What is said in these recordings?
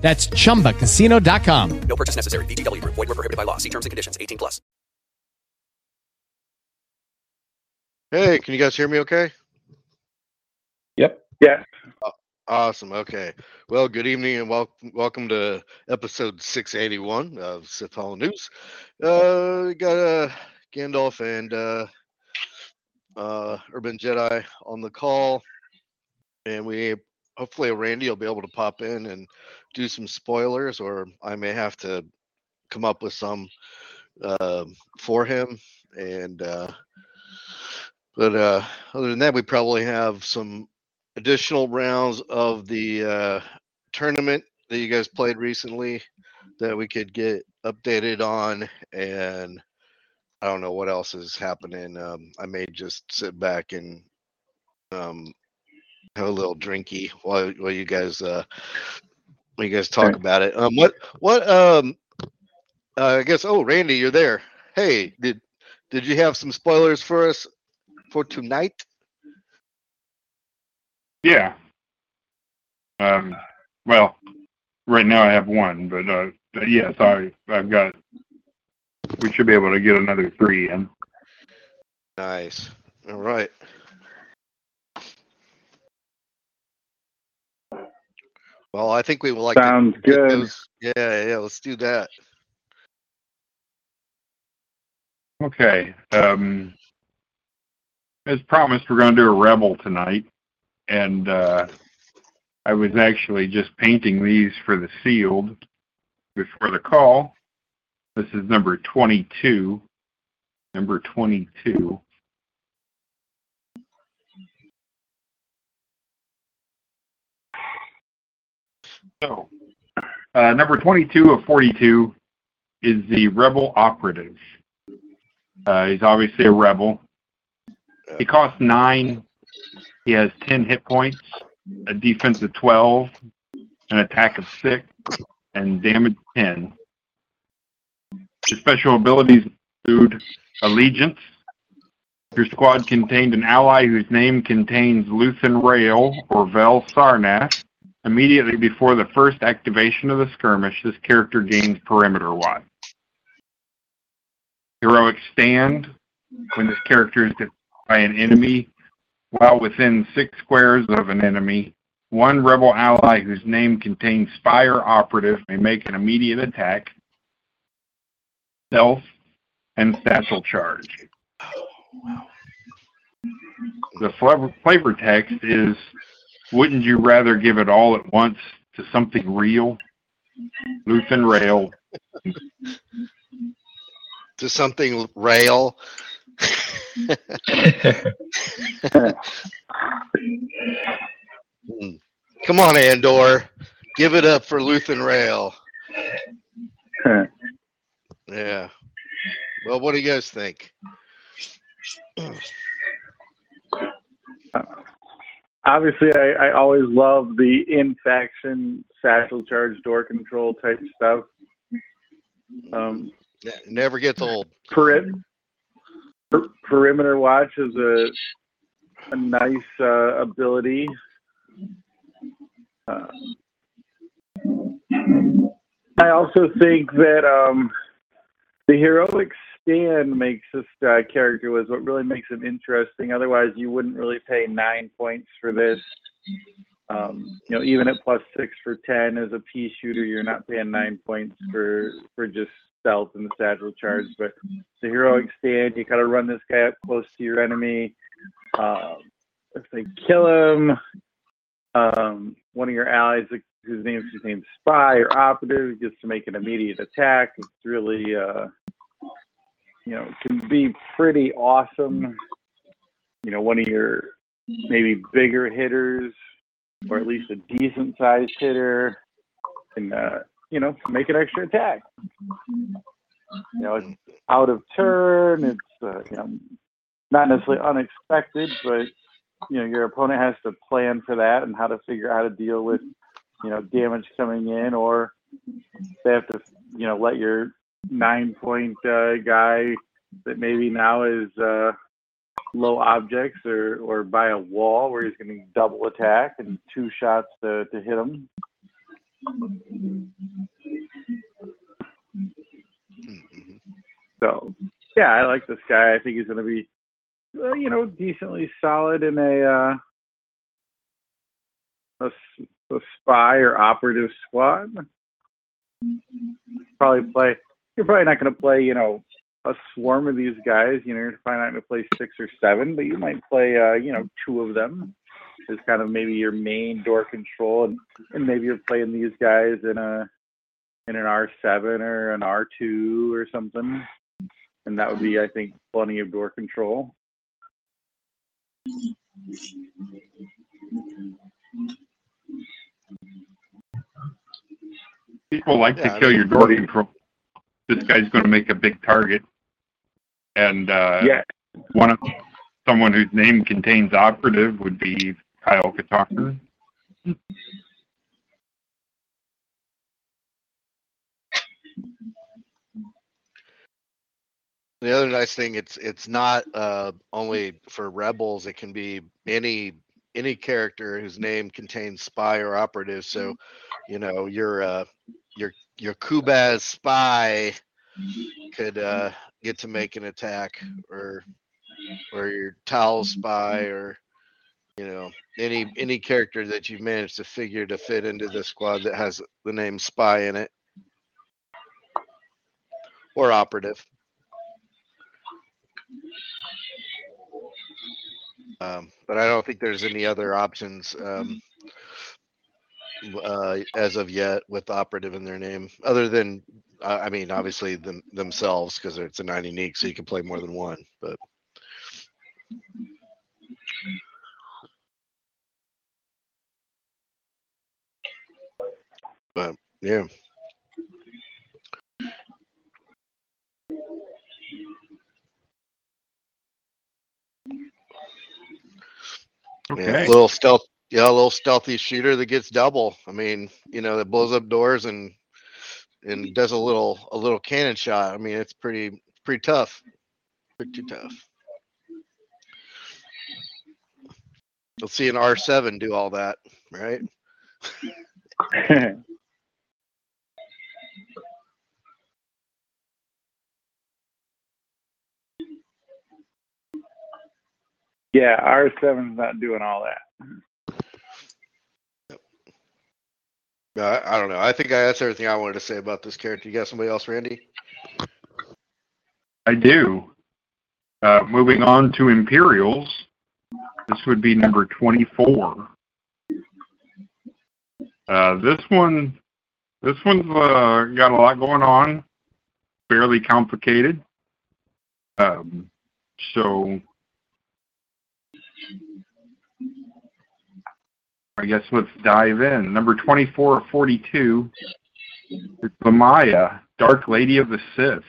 That's chumbacasino.com. No purchase necessary. VGW Group. Void were prohibited by law. See terms and conditions. 18 plus. Hey, can you guys hear me okay? Yep. Yeah. Awesome. Okay. Well, good evening and welcome welcome to episode 681 of Sith Holonews. Uh we got uh Gandalf and uh uh Urban Jedi on the call. And we hopefully Randy will be able to pop in and do some spoilers or I may have to come up with some uh, for him and uh but uh other than that we probably have some additional rounds of the uh, tournament that you guys played recently that we could get updated on and i don't know what else is happening um, i may just sit back and um, have a little drinky while, while you guys uh you guys talk Okay. about it um what what um uh, i guess oh randy you're there hey did did you have some spoilers for us for tonight Yeah. Um, well, right now I have one, but, uh, but yes, I, I've got, we should be able to get another three in. Nice. All right. Well, I think we would like Sounds to good. those- Yeah, yeah, let's do that. Okay. Um, as promised, we're going to do a rebel tonight, and uh, I was actually just painting these for the sealed before the call. This is number 22. Number 22. So, uh, number 22 of 42 is the rebel operative. Uh, he's obviously a rebel. He costs nine. He has 10 hit points, a defense of 12, an attack of 6, and damage 10. His special abilities include Allegiance. Your squad contained an ally whose name contains Luthen Rael or Vel Sartha. Immediately before the first activation of the skirmish, this character gains perimeter watch. Heroic Stand. When this character is defeated by an enemy while within six squares of an enemy, one rebel ally whose name contains Spire Operative may make an immediate attack, stealth, and satchel charge. Oh, the flavor, flavor text is Wouldn't you rather give it all at once to something real? Luthen Rael. To something rail. Hmm. Come on, Andor. Give it up for Luthen Rael. Yeah. Well, what do you guys think? Obviously, I, I always love the in faction satchel charge door control type stuff. Um, Never gets old. peri- per- perimeter watch is a a nice uh, ability. Uh, I also think that um, the heroic stand makes this uh, character was what really makes him interesting. Otherwise, you wouldn't really pay nine points for this. Um, you know, even at plus six for ten as a pea shooter, you're not paying nine points for for just stealth and the satchel charge. But the heroic stand, you kind of run this guy up close to your enemy. Um, if they kill him, um, one of your allies whose name is named spy or operative gets to make an immediate attack. It's really, uh, you know, can be pretty awesome. You know, one of your maybe bigger hitters or at least a decent sized hitter can, uh, you know, make an extra attack. you know, it's out of turn. It's uh, you know, not necessarily unexpected, but you know, your opponent has to plan for that and how to figure out how to deal with you know damage coming in, or they have to you know let your nine point uh, guy that maybe now is uh, low objects or or by a wall where he's to double attack and two shots to, to hit him. So yeah, I like this guy. I think he's going to be uh, you know decently solid in a uh, a, a spy or operative squad. Probably play. You're probably not going to play you know a swarm of these guys. You know, you're probably not going to play six or seven, but you might play uh, you know two of them as kind of maybe your main door control, and, and maybe you're playing these guys in a in an R7 or an R2 or something, and that would be I think plenty of door control. People like Yeah, to kill your door control. This guy's going to make a big target, and uh, yeah, one of someone whose name contains operative would be Kyle Katarn. The other nice thing, it's it's not uh, only for rebels. It can be any any character whose name contains spy or operative. So, you know, your uh, your your Kubaz spy could uh, get to make an attack, or or your Tal spy, or you know any any character that you've managed to figure to fit into the squad that has the name spy in it, or operative. Um, but I don't think there's any other options um, uh, as of yet with operative in their name, other than uh, I mean, obviously them, themselves because it's a nine unique, so you can play more than one. But but yeah, yeah, Okay. little stealth, yeah, a little stealthy shooter that gets double. I mean, you know, that blows up doors and and does a little a little cannon shot. I mean, it's pretty pretty tough, pretty tough. Let's see an R seven do all that, right? yeah, R7's not doing all that. Uh, I, I don't know. I think I, that's everything I wanted to say about this character. You got somebody else, Randy? I do. Uh, moving on to Imperials. This would be number 24. Uh, this one, this one's uh, got a lot going on. Fairly complicated. Um, so, I guess let's dive in. Number 24 of 42 is Lumiya, Dark Lady of the Sith.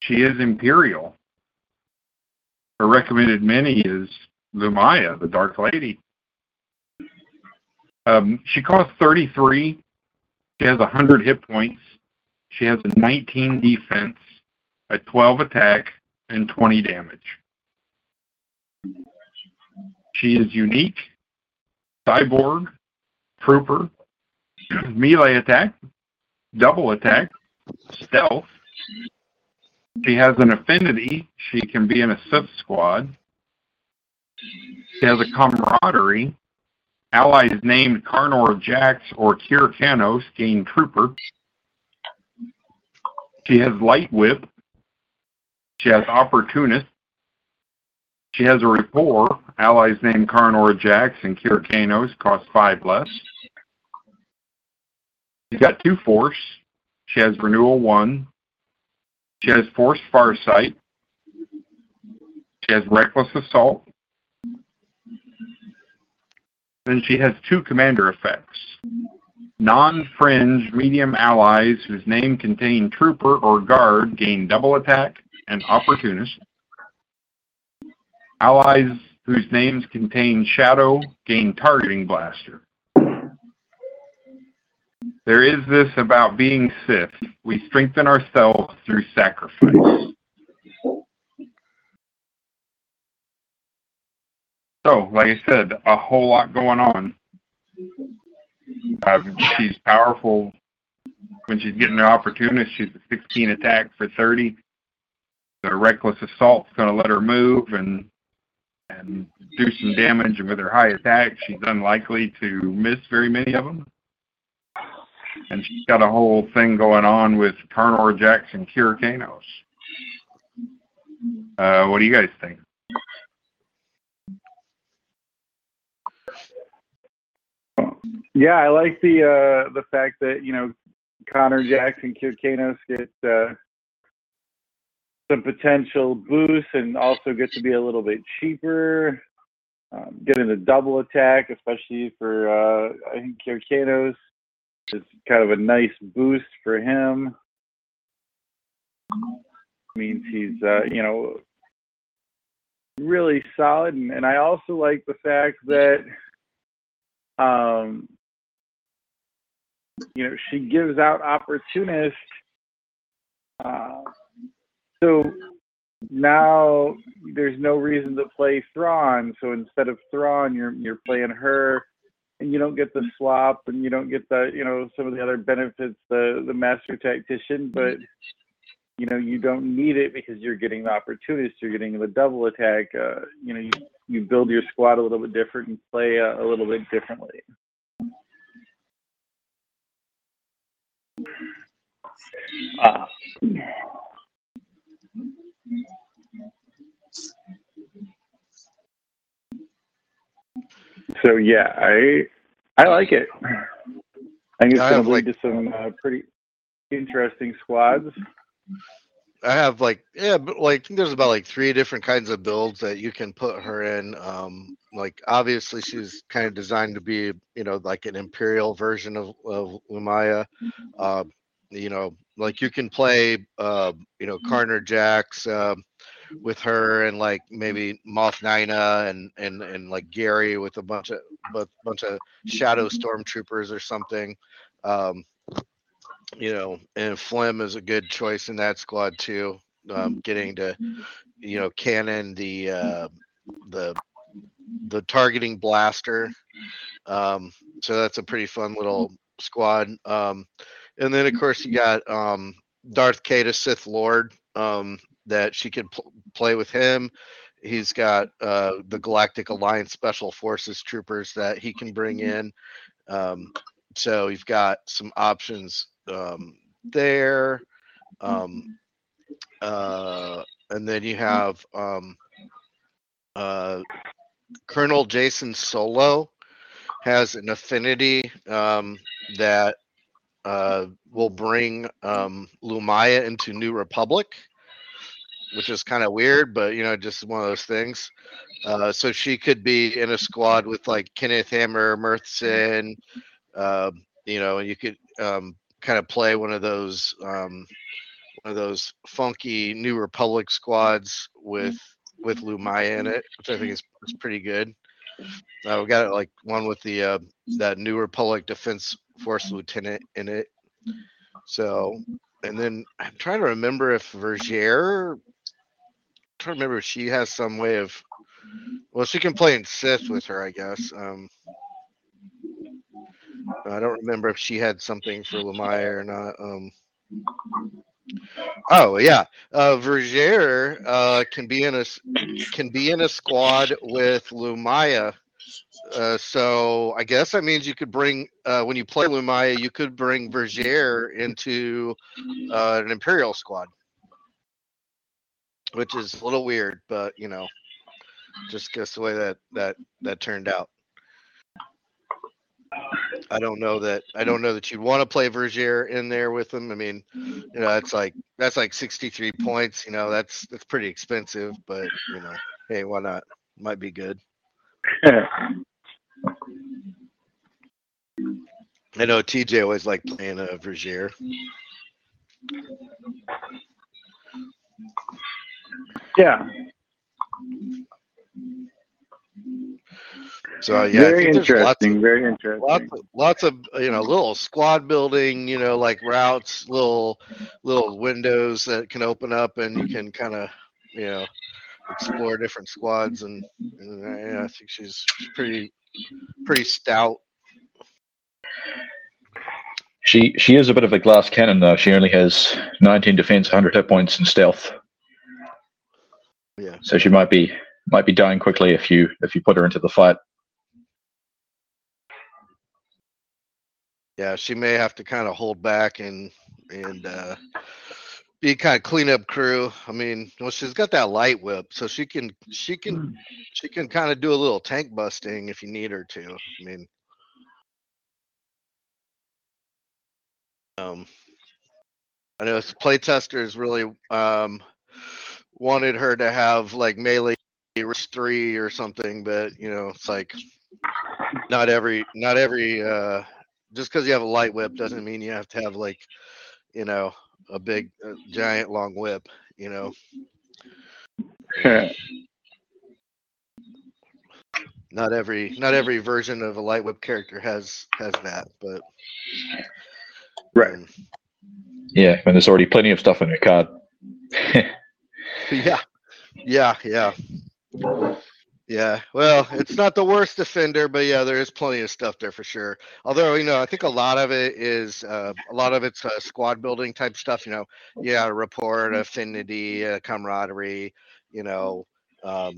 She is Imperial. Her recommended mini is Lumiya, the Dark Lady. Um, she costs 33. She has 100 hit points. She has a 19 defense, a 12 attack, and 20 damage. She is unique, cyborg, trooper, melee attack, double attack, stealth, she has an affinity. She can be in a Sith squad. She has a camaraderie. Allies named Carnor Jax or Kir Kanos gain trooper. She has light whip. She has opportunist. She has a rapport. Allies named Carnor Jax and Kir Kanos cost five less. She's got two force. She has renewal one. She has Force Farsight. She has Reckless Assault. Then she has two commander effects. Non-fringe medium allies whose name contain trooper or guard gain double attack and opportunist. Allies whose names contain shadow gain targeting blaster. There is this about being Sith. We strengthen ourselves through sacrifice. So, like I said, a whole lot going on. Uh, she's powerful when she's getting the opportunist. She's a 16 attack for 30. The reckless assault's going to let her move and and do some damage. And with her high attack, she's unlikely to miss very many of them. And she's got a whole thing going on with Carnor Jax and Kir Kanos. Uh, what do you guys think? Yeah, I like the uh, the fact that you know Connor Jackson, Kir Kanos get uh, some potential boosts and also get to be a little bit cheaper. Um, getting a double attack, especially for uh, I think Kir Kanos, is kind of a nice boost for him. Means he's uh, you know really solid, and, and I also like the fact that um, you know, she gives out opportunists. Uh, now there's no reason to play Thrawn. So instead of Thrawn, you're you're playing her, and you don't get the swap, and you don't get the you know some of the other benefits the the master tactician, but you know you don't need it because you're getting the opportunist, you're getting the double attack. Uh, you know you you build your squad a little bit different and play a, a little bit differently. Uh, so yeah, I I like it. I think it's going to lead like- to some uh, pretty interesting squads. I have like yeah, but like there's about like three different kinds of builds that you can put her in. Um, like obviously she's kind of designed to be you know like an imperial version of of Lumiya. Uh, you know, like you can play uh, you know Carnor Jax. uh, with her and like maybe Moth Nina and and and like Gary with a bunch of but bunch of shadow stormtroopers or something. Um, you know, and Flim is a good choice in that squad too. Um, getting to, you know, cannon the uh, the the targeting blaster. Um, so that's a pretty fun little squad. Um, and then of course you got um, Darth Caedus Sith Lord um, that she could pl- play with him. He's got uh, the Galactic Alliance Special Forces troopers that he can bring in. Um, so you've got some options um, there. Um, uh, and then you have um, uh, Colonel Jacen Solo has an affinity um, that uh, will bring um, Lumiya into New Republic, which is kind of weird, but you know, just one of those things. Uh, so she could be in a squad with like Kenneth Hamner, Mirthson, uh, you know, and you could um, kind of play one of those um, one of those funky New Republic squads with with Lumiya in it, which I think is, is pretty good. Uh, we got like one with the uh, that New Republic Defense Force Lieutenant in it. So, and then I'm trying to remember if Vergere. Trying to remember if she has some way of. Well, she can play in Sith with her, I guess. Um, I don't remember if she had something for Lumiya or not. Um, oh yeah, uh, Vergere uh, can be in a can be in a squad with Lumiya. Uh, so I guess that means you could bring uh, when you play Lumiya, you could bring Vergere into uh, an Imperial squad, which is a little weird, but you know, just guess the way that that that turned out. I don't know that I don't know that you'd want to play Vergere in there with him. I mean, you know, that's like that's like 63 points. You know, that's that's pretty expensive, but you know, hey, why not? Might be good. I know TJ always liked playing uh, a Vergere. Yeah. So yeah, very lots interesting. of, very interesting. lots of, lots of you know little squad building, you know, like routes, little little windows that can open up, and you can kind of you know explore different squads, and, and uh, yeah, I think she's pretty pretty stout. She she is a bit of a glass cannon though. She only has 19 defense, 100 hit points, and stealth. Yeah. So she might be might be dying quickly if you if you put her into the fight. Yeah, she may have to kind of hold back and and uh, be kind of cleanup crew. I mean, well, she's got that light whip, so she can she can she can kind of do a little tank busting if you need her to. I mean, um, I know playtesters really um wanted her to have like melee three or something, but you know, it's like not every not every uh just because you have a light whip doesn't mean you have to have like you know a big uh, giant long whip you know not every not every version of a light whip character has has that but Right. um, Yeah, and there's already plenty of stuff in her card. yeah. Yeah yeah. Yeah well it's not the worst defender but yeah there is plenty of stuff there for sure. Although you know i think a lot of it is uh, a lot of it's uh, squad building type stuff you know. Yeah rapport affinity uh, camaraderie you know um,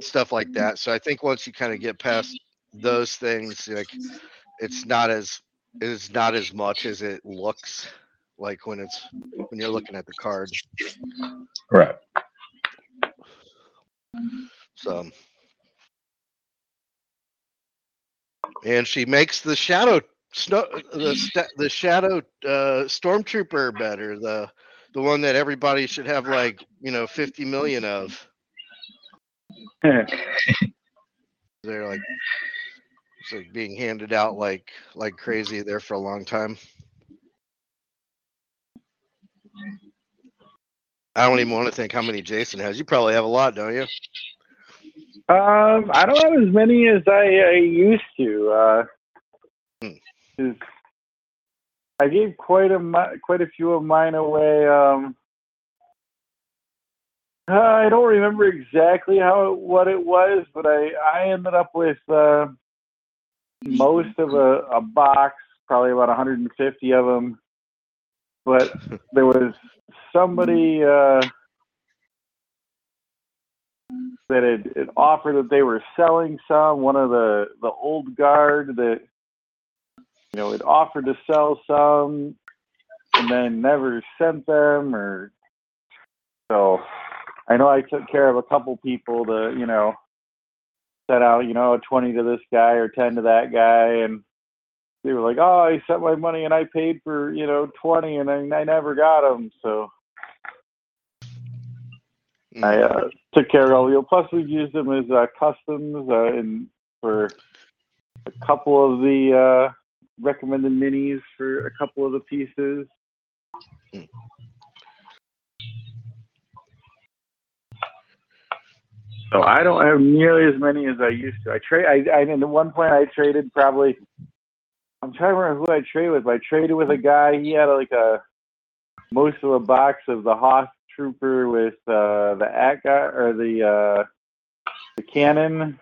stuff like that. So i think once you kind of get past those things like it's not as it's not as much as it looks like when it's when you're looking at the card right. So, and she makes the shadow snow the the shadow uh, stormtrooper better. The the one that everybody should have like you know fifty million of. They're like it's like being handed out like like crazy there for a long time. I don't even want to think how many Jason has. You probably have a lot, don't you? Um, I don't have as many as I, I used to. Uh, Hmm. I gave quite a quite a few of mine away. Um, uh, I don't remember exactly how what it was, but I I ended up with uh, most of a, a box, probably about 150 of them. But there was somebody. Uh, that had, had offered that they were selling some. One of the the old guard that you know had offered to sell some, and then never sent them. Or so I know I took care of a couple people to you know set out you know twenty to this guy or ten to that guy, and they were like, oh, I sent my money and I paid for you know twenty, and I, I never got them. So I uh, took care of all the. Plus, we've used them as uh, customs uh, and for a couple of the uh, recommended minis for a couple of the pieces. So I don't have nearly as many as I used to. I trade. I, I at one point I traded probably. I'm trying to remember who I traded with. I traded with a guy. He had like a most of a box of the Hoth Trooper with uh, the ACA or the uh, the cannon,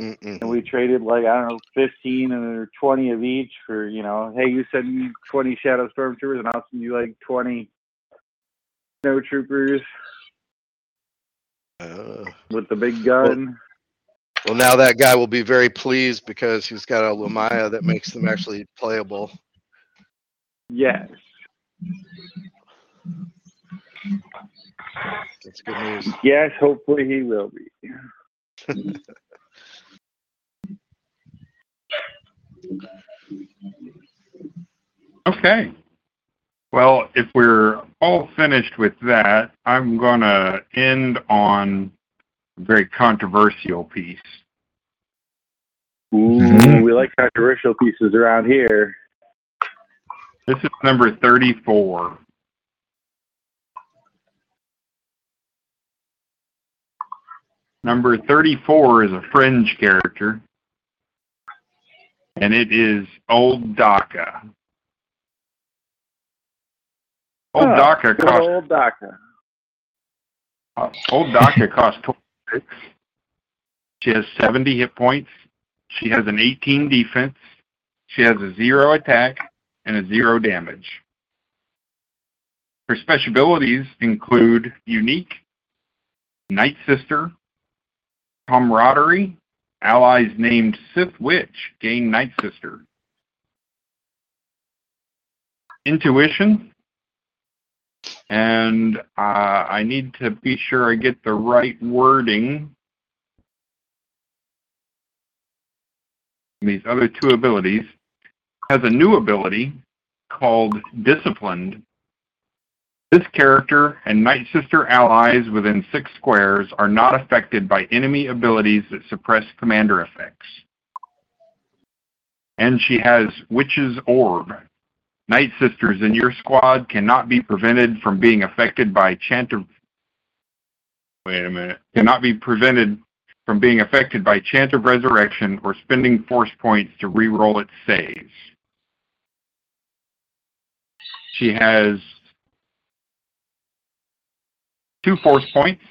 Mm-mm. and we traded like I don't know, fifteen or twenty of each for you know, hey, you send me twenty Shadow Stormtroopers, and I'll send you like twenty Snow Troopers Uh, with the big gun. well, now that guy will be very pleased because he's got a Lumiya that makes them actually playable. yes. That's good news. Yes, hopefully he will be. Okay. Well, if we're all finished with that, I'm going to end on a very controversial piece. Ooh, Mhm. we like controversial pieces around here. This is number 34. Number 34 is a fringe character, and it is Old Daka. Old Huh, Daka good costs old Daka. Uh, Old Daka costs 26. She has 70 hit points. She has an 18 defense. She has a zero attack and a zero damage. Her special abilities include Unique, Night Sister, Camaraderie, allies named Sith Witch gain Night Sister. Intuition, and uh, I need to be sure I get the right wording. These other two abilities has a new ability called Disciplined. This character and Night Sister allies within six squares are not affected by enemy abilities that suppress commander effects. And she has Witch's Orb. Night Sisters in your squad cannot be prevented from being affected by chant of wait a minute. Cannot be prevented from being affected by chant of resurrection or spending force points to reroll its saves. She has two force points.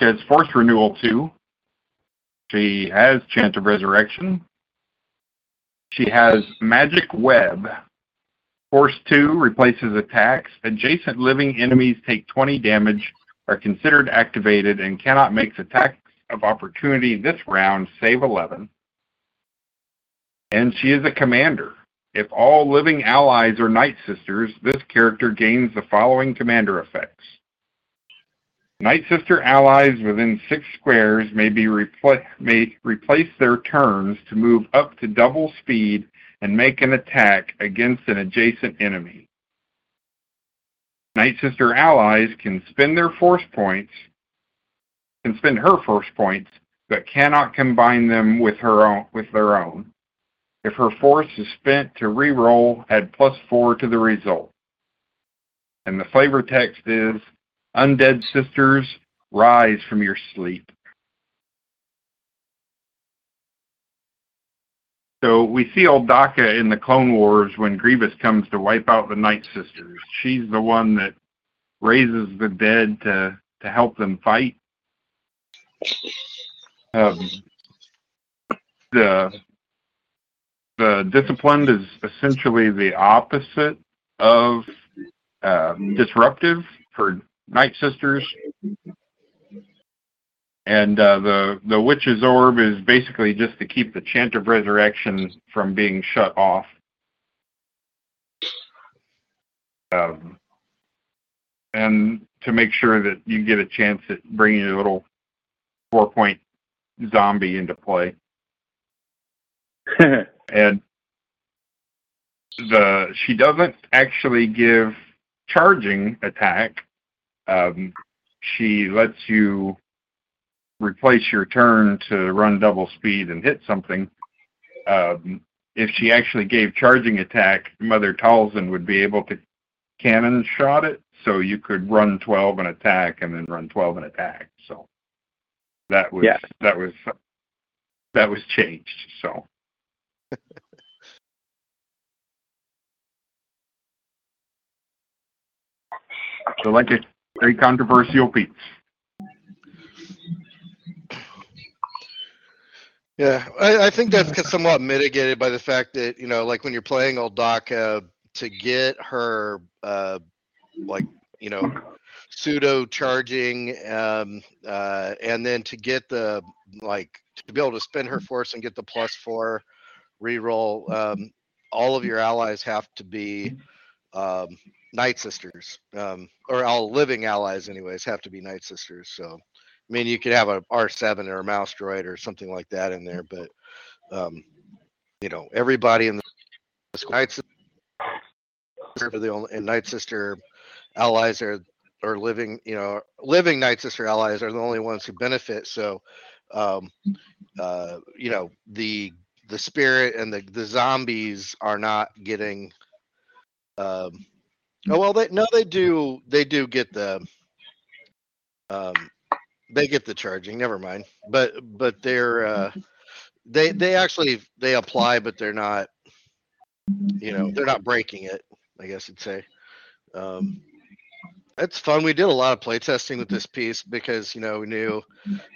She has force renewal two. She has chant of resurrection. She has magic web. Force 2 replaces attacks. Adjacent living enemies take 20 damage, are considered activated, and cannot make attacks of opportunity this round, save 11. And she is a commander. If all living allies are Night Sisters, this character gains the following commander effects. Night Sister allies within six squares may be repla- may replace their turns to move up to double speed and make an attack against an adjacent enemy. Night Sister allies can spend their force points, can spend her force points, but cannot combine them with her own with their own. If her force is spent to re-roll, add plus four to the result. And the flavor text is Undead sisters, rise from your sleep. So we see old Daka in the Clone Wars when Grievous comes to wipe out the Night Sisters. She's the one that raises the dead to to help them fight. Um, the the disciplined is essentially the opposite of uh, disruptive for Night Sisters. And uh, the the witch's orb is basically just to keep the chant of resurrection from being shut off. Um, and to make sure that you get a chance at bringing your little four point zombie into play. And the she doesn't actually give charging attack. Um, she lets you replace your turn to run double speed and hit something. Um, if she actually gave charging attack, Mother Talzin would be able to cannon shot it, so you could run 12 and attack, and then run 12 and attack. So that was Yeah. that was that was changed. So so like a very controversial piece. Yeah, I, I think that's somewhat mitigated by the fact that you know, like when you're playing old Daka, to get her, uh, like you know, pseudo charging, um, uh, and then to get the like to be able to spend her force and get the plus four reroll. Um, all of your allies have to be um, Night Sisters, um, or all living allies, anyways, have to be Night Sisters. So. I mean, you could have a R7 or a mouse droid or something like that in there, but um, you know, everybody in the Night Sister, are the only, and Night Sister allies are or living, you know, living Night Sister allies are the only ones who benefit. So, um, uh, you know, the the spirit and the the zombies are not getting. Um, oh well, they no, they do. They do get the. Um, they get the charging. Never mind. But but they're uh, they they actually they apply, but they're not. You know, they're not breaking it. I guess you'd say. Um, it's fun. We did a lot of play testing with this piece because you know we knew,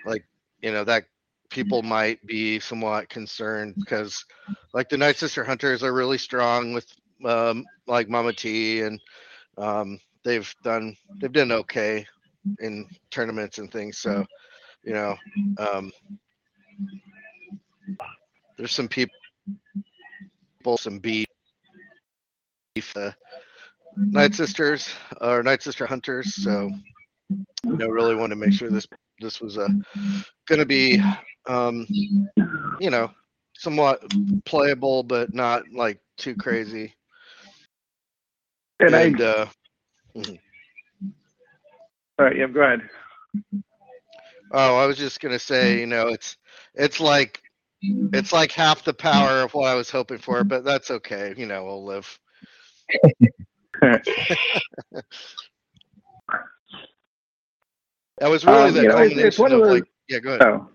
like you know that people might be somewhat concerned because like the Night Sister Hunters are really strong with um, like Mama T and um, they've done they've done okay in tournaments and things. So you know um, there's some people some beef. Uh, Night Sisters or Night Sister Hunters. So you know, really want to make sure this this was a going to be, um, you know, somewhat playable, but not like too crazy. And, And I, uh, all right, yeah, go ahead. oh, I was just gonna say, you know, it's it's like it's like half the power of what I was hoping for, but that's okay. You know, we'll live. That was really Um, the you know, it's- it's one of, those- like, yeah, go ahead. Oh,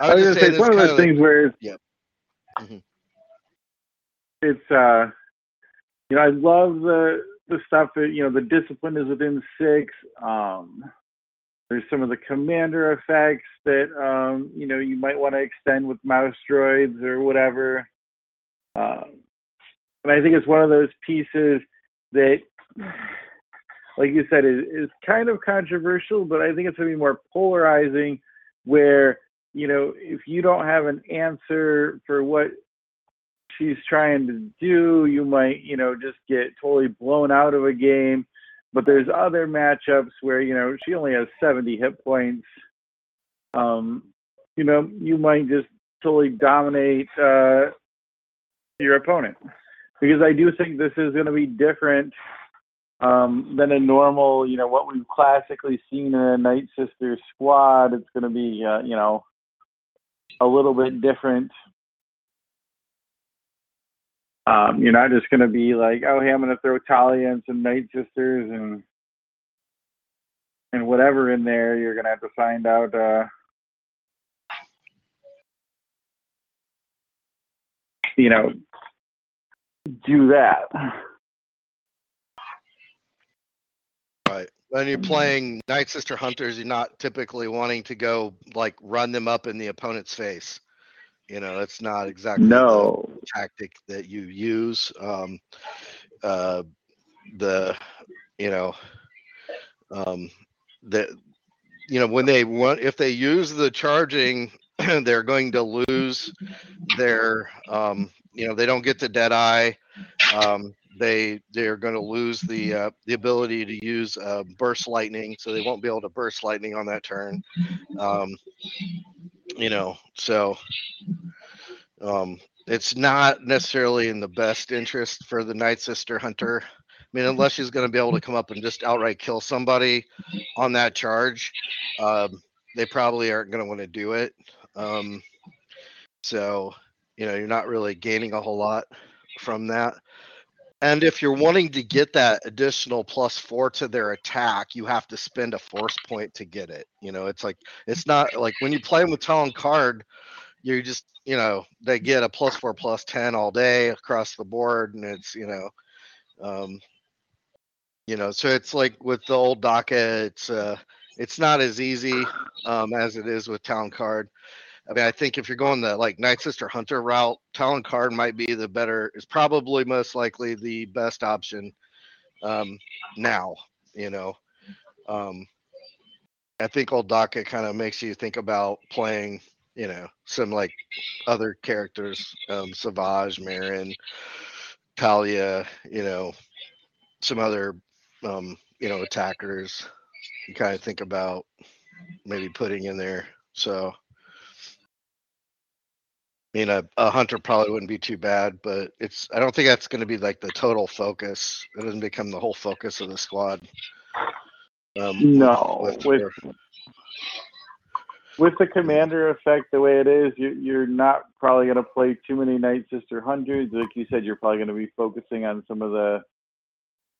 I I was was gonna say it's one of those of like, things where Yep. Mhm. it's uh, you know, I love the the stuff that you know the discipline is within six. Um, there's some of the commander effects that um, you know you might want to extend with mouse droids or whatever. Um, and I think it's one of those pieces that, like you said, is, is kind of controversial, but I think it's going to be more polarizing. Where you know, if you don't have an answer for what she's trying to do, you might, you know, just get totally blown out of a game. But there's other matchups where, you know, she only has 70 hit points. Um, you know, you might just totally dominate uh, your opponent. Because I do think this is going to be different um, than a normal, you know, what we've classically seen in a Night Sister squad. It's going to be, uh, you know, a little bit different. Um, you're not just going to be like, oh, hey, I'm going to throw Talia and some Night Sisters and and whatever in there. You're going to have to find out. Uh, you know, do that. Right. When you're playing Night Sister Hunters, you're not typically wanting to go like run them up in the opponent's face. You know, that's not exactly No. the tactic that you use. Um, uh, the, you know, um, the, you know, when they want, if they use the charging, they're going to lose their, um, you know, they don't get the dead eye. Um, they they're going to lose the uh, the ability to use uh, burst lightning, so they won't be able to burst lightning on that turn. Um, you know, so um, it's not necessarily in the best interest for the Night Sister Hunter. I mean, unless she's going to be able to come up and just outright kill somebody on that charge, um, they probably aren't going to want to do it. Um, so, you know, you're not really gaining a whole lot from that. And if you're wanting to get that additional plus four to their attack, you have to spend a force point to get it. You know, it's like it's not like when you play with Talon Card, you just you know they get a plus four plus ten all day across the board, and it's you know, um, you know, so it's like with the old Daka, it's uh, it's not as easy um, as it is with Talon Card. I mean, I think if you're going the like Night Sister Hunter route, Talon Card might be the better. Is probably most likely the best option um, now. You know, um, I think old Daka kind of makes you think about playing. You know, some like other characters, um, Savage, Marin, Talia. You know, some other um, you know attackers. You kind of think about maybe putting in there. So. I mean, a, a hunter probably wouldn't be too bad, but it's. I don't think that's going to be like the total focus. It doesn't become the whole focus of the squad. Um, No, with- with- with the commander effect the way it is, you, you're not probably going to play too many Night Sister Hunters. Like you said, you're probably going to be focusing on some of the,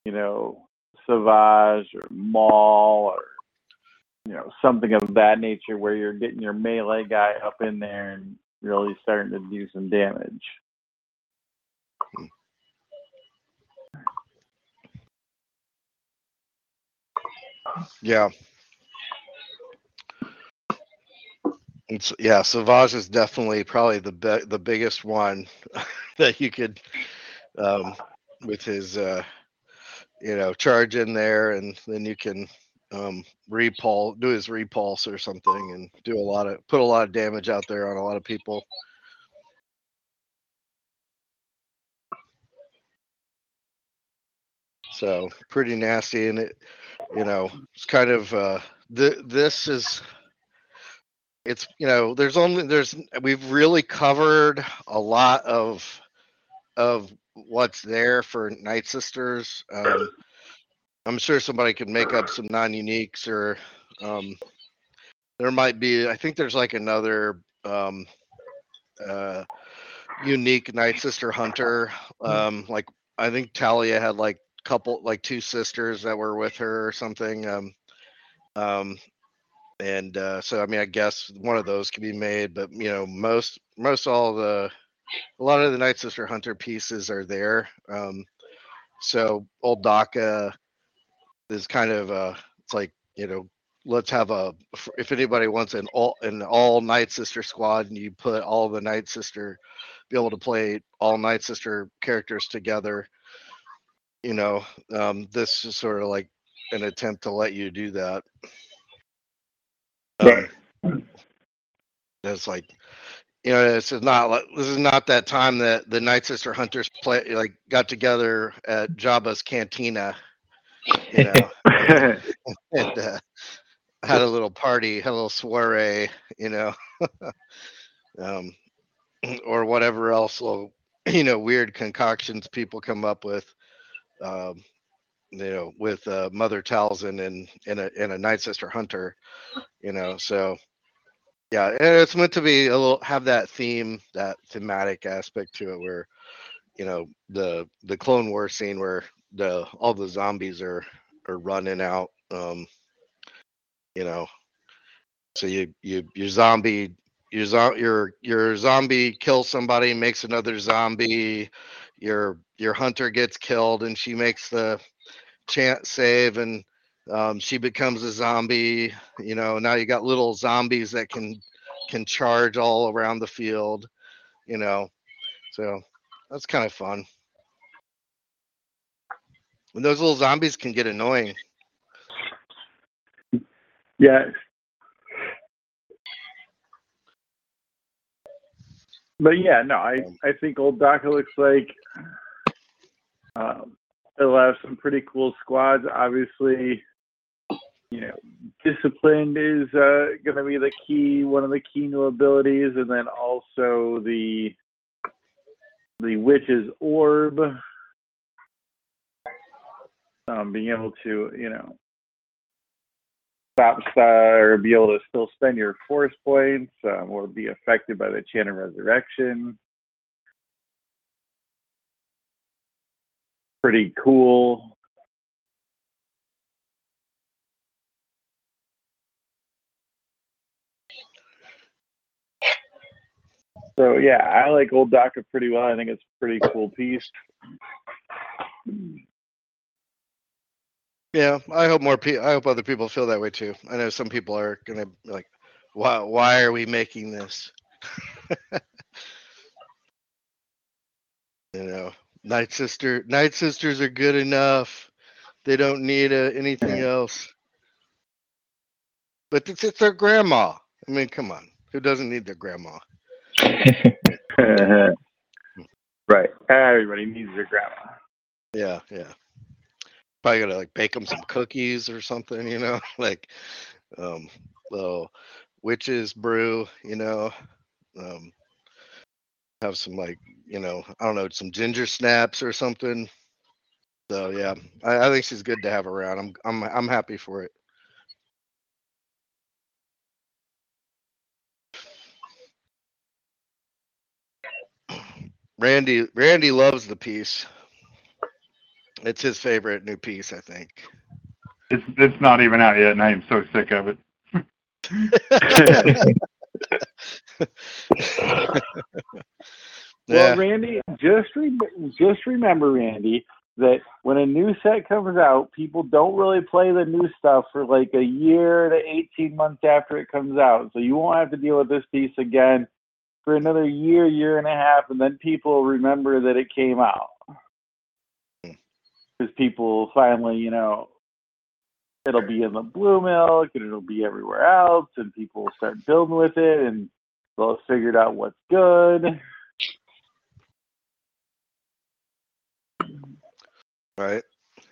you know, Savage or Maul or, you know, something of that nature where you're getting your melee guy up in there and really starting to do some damage. Yeah. It's, yeah, Savage is definitely probably the be- the biggest one that you could, um, with his, uh, you know, charge in there, and then you can um, repulse, do his repulse or something, and do a lot of put a lot of damage out there on a lot of people. So pretty nasty, and it, you know, it's kind of uh, th- this is it's you know there's only there's we've really covered a lot of of what's there for night sisters um i'm sure somebody could make up some non-uniques or um there might be i think there's like another um uh unique night sister hunter um like i think talia had like couple like two sisters that were with her or something um um and uh, so I mean I guess one of those can be made, but you know most most all the a lot of the Night Sister Hunter pieces are there. Um, so old Daka is kind of uh it's like you know let's have a if anybody wants an all an all Night Sister squad and you put all the Night Sister be able to play all Night Sister characters together. You know, um, this is sort of like an attempt to let you do that. Um, it's like, you know, this is not like this is not that time that the Night Sister Hunters play like got together at Jabba's cantina, you know, and uh, had a little party, had a little soiree, you know, um, or whatever else, little, you know, weird concoctions people come up with. Um, you know, with uh, Mother Talzin and and a and a Night Sister Hunter, you know. So yeah, and it's meant to be a little have that theme, that thematic aspect to it, where you know the the Clone War scene where the all the zombies are are running out, um, you know. So you you your zombie your your your zombie kills somebody, makes another zombie. Your your hunter gets killed, and she makes the chant save and um, she becomes a zombie you know now you got little zombies that can can charge all around the field you know so that's kind of fun and those little zombies can get annoying Yeah. But yeah, no, I, I think old Daka looks like um, it'll have some pretty cool squads. Obviously, you know, disciplined is uh, going to be the key, one of the key new abilities, and then also the the witch's orb. Um, being able to, you know, stop star or be able to still spend your force points um, or be affected by the chant of resurrection. Pretty cool. So yeah, I like Old Daka pretty well. I think it's a pretty cool piece. Yeah i hope more people i hope other people feel that way too. I know some people are gonna be like why why are we making this? You know night sister night sisters are good enough. They don't need uh, anything else. But it's, it's their grandma. I mean come on. Who doesn't need their grandma? Right. Everybody needs their grandma. yeah yeah probably gonna like bake them some cookies or something, you know, like um little witches brew, you know. Um have some like, you know, I don't know, some ginger snaps or something. So yeah, I, I think she's good to have around. I'm I'm I'm happy for it. Randy Randy loves the piece. It's his favorite new piece, I think. It's it's not even out yet, and I am so sick of it. Yeah. Well, Randy, just re- just remember, Randy, that when a new set comes out, people don't really play the new stuff for like a year to 18 months after it comes out. So you won't have to deal with this piece again for another year, year and a half, and then people remember that it came out. Because people finally, you know, it'll be in the blue milk and it'll be everywhere else, and people will start building with it and they'll have figured out what's good. right.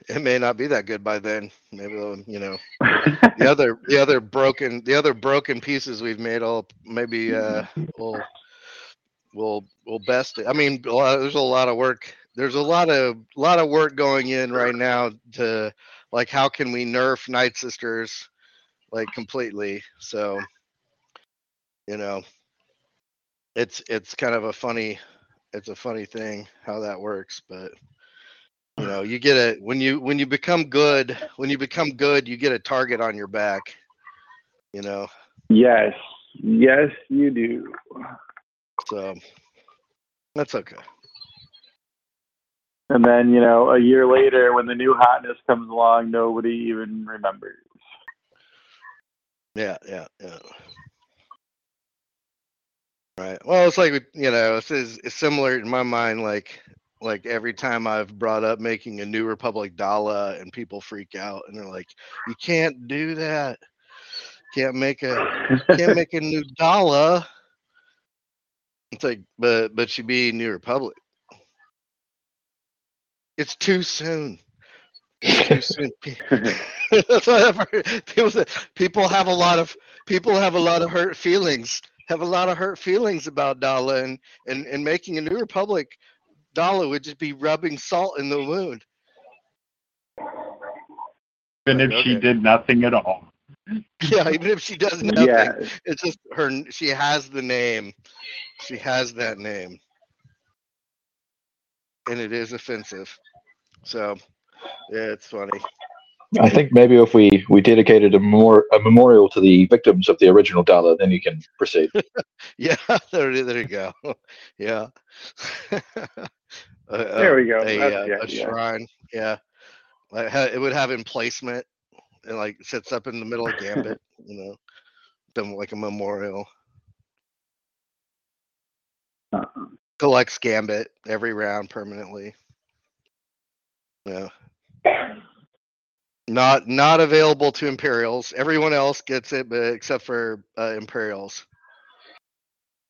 It may not be that good by then. Maybe they'll, you know the other the other broken the other broken pieces we've made all maybe uh will will will best it. I mean a lot, there's a lot of work there's a lot of lot of work going in right now to like how can we nerf Night Sisters like completely. So you know it's it's kind of a funny it's a funny thing how that works, but you know you get a when you when you become good when you become good you get a target on your back you know Yes, yes, you do. so that's okay And then, you know, a year later, when the new hotness comes along, nobody even remembers. yeah yeah yeah right well it's like you know it's, it's similar in my mind like like every time i've brought up making a new republic daala and people freak out and they're like you can't do that can't make a can't make a new Daala. It's like, but but she be New Republic. It's too soon. It's too soon. That's what I've heard. People say people have a lot of people have a lot of hurt feelings. Have a lot of hurt feelings about Daala and and and making a New Republic. Daala would just be rubbing salt in the wound. Even if she did nothing at all. Yeah, even if she does nothing, yes. it's just her. She has the name. She has that name, and it is offensive. So, yeah, it's funny. I think maybe if we, we dedicated a, memor- a memorial to the victims of the original Daala, then you can proceed. Yeah, there, there you go. Yeah. A- a- There we go. A, That's uh, the a shrine. Yeah. Like ha- it would have emplacement and like sits up in the middle of Gambit. you know, them like a memorial. Uh-uh. collects Gambit every round permanently. Yeah. Not not available to Imperials. Everyone else gets it, but except for uh, Imperials.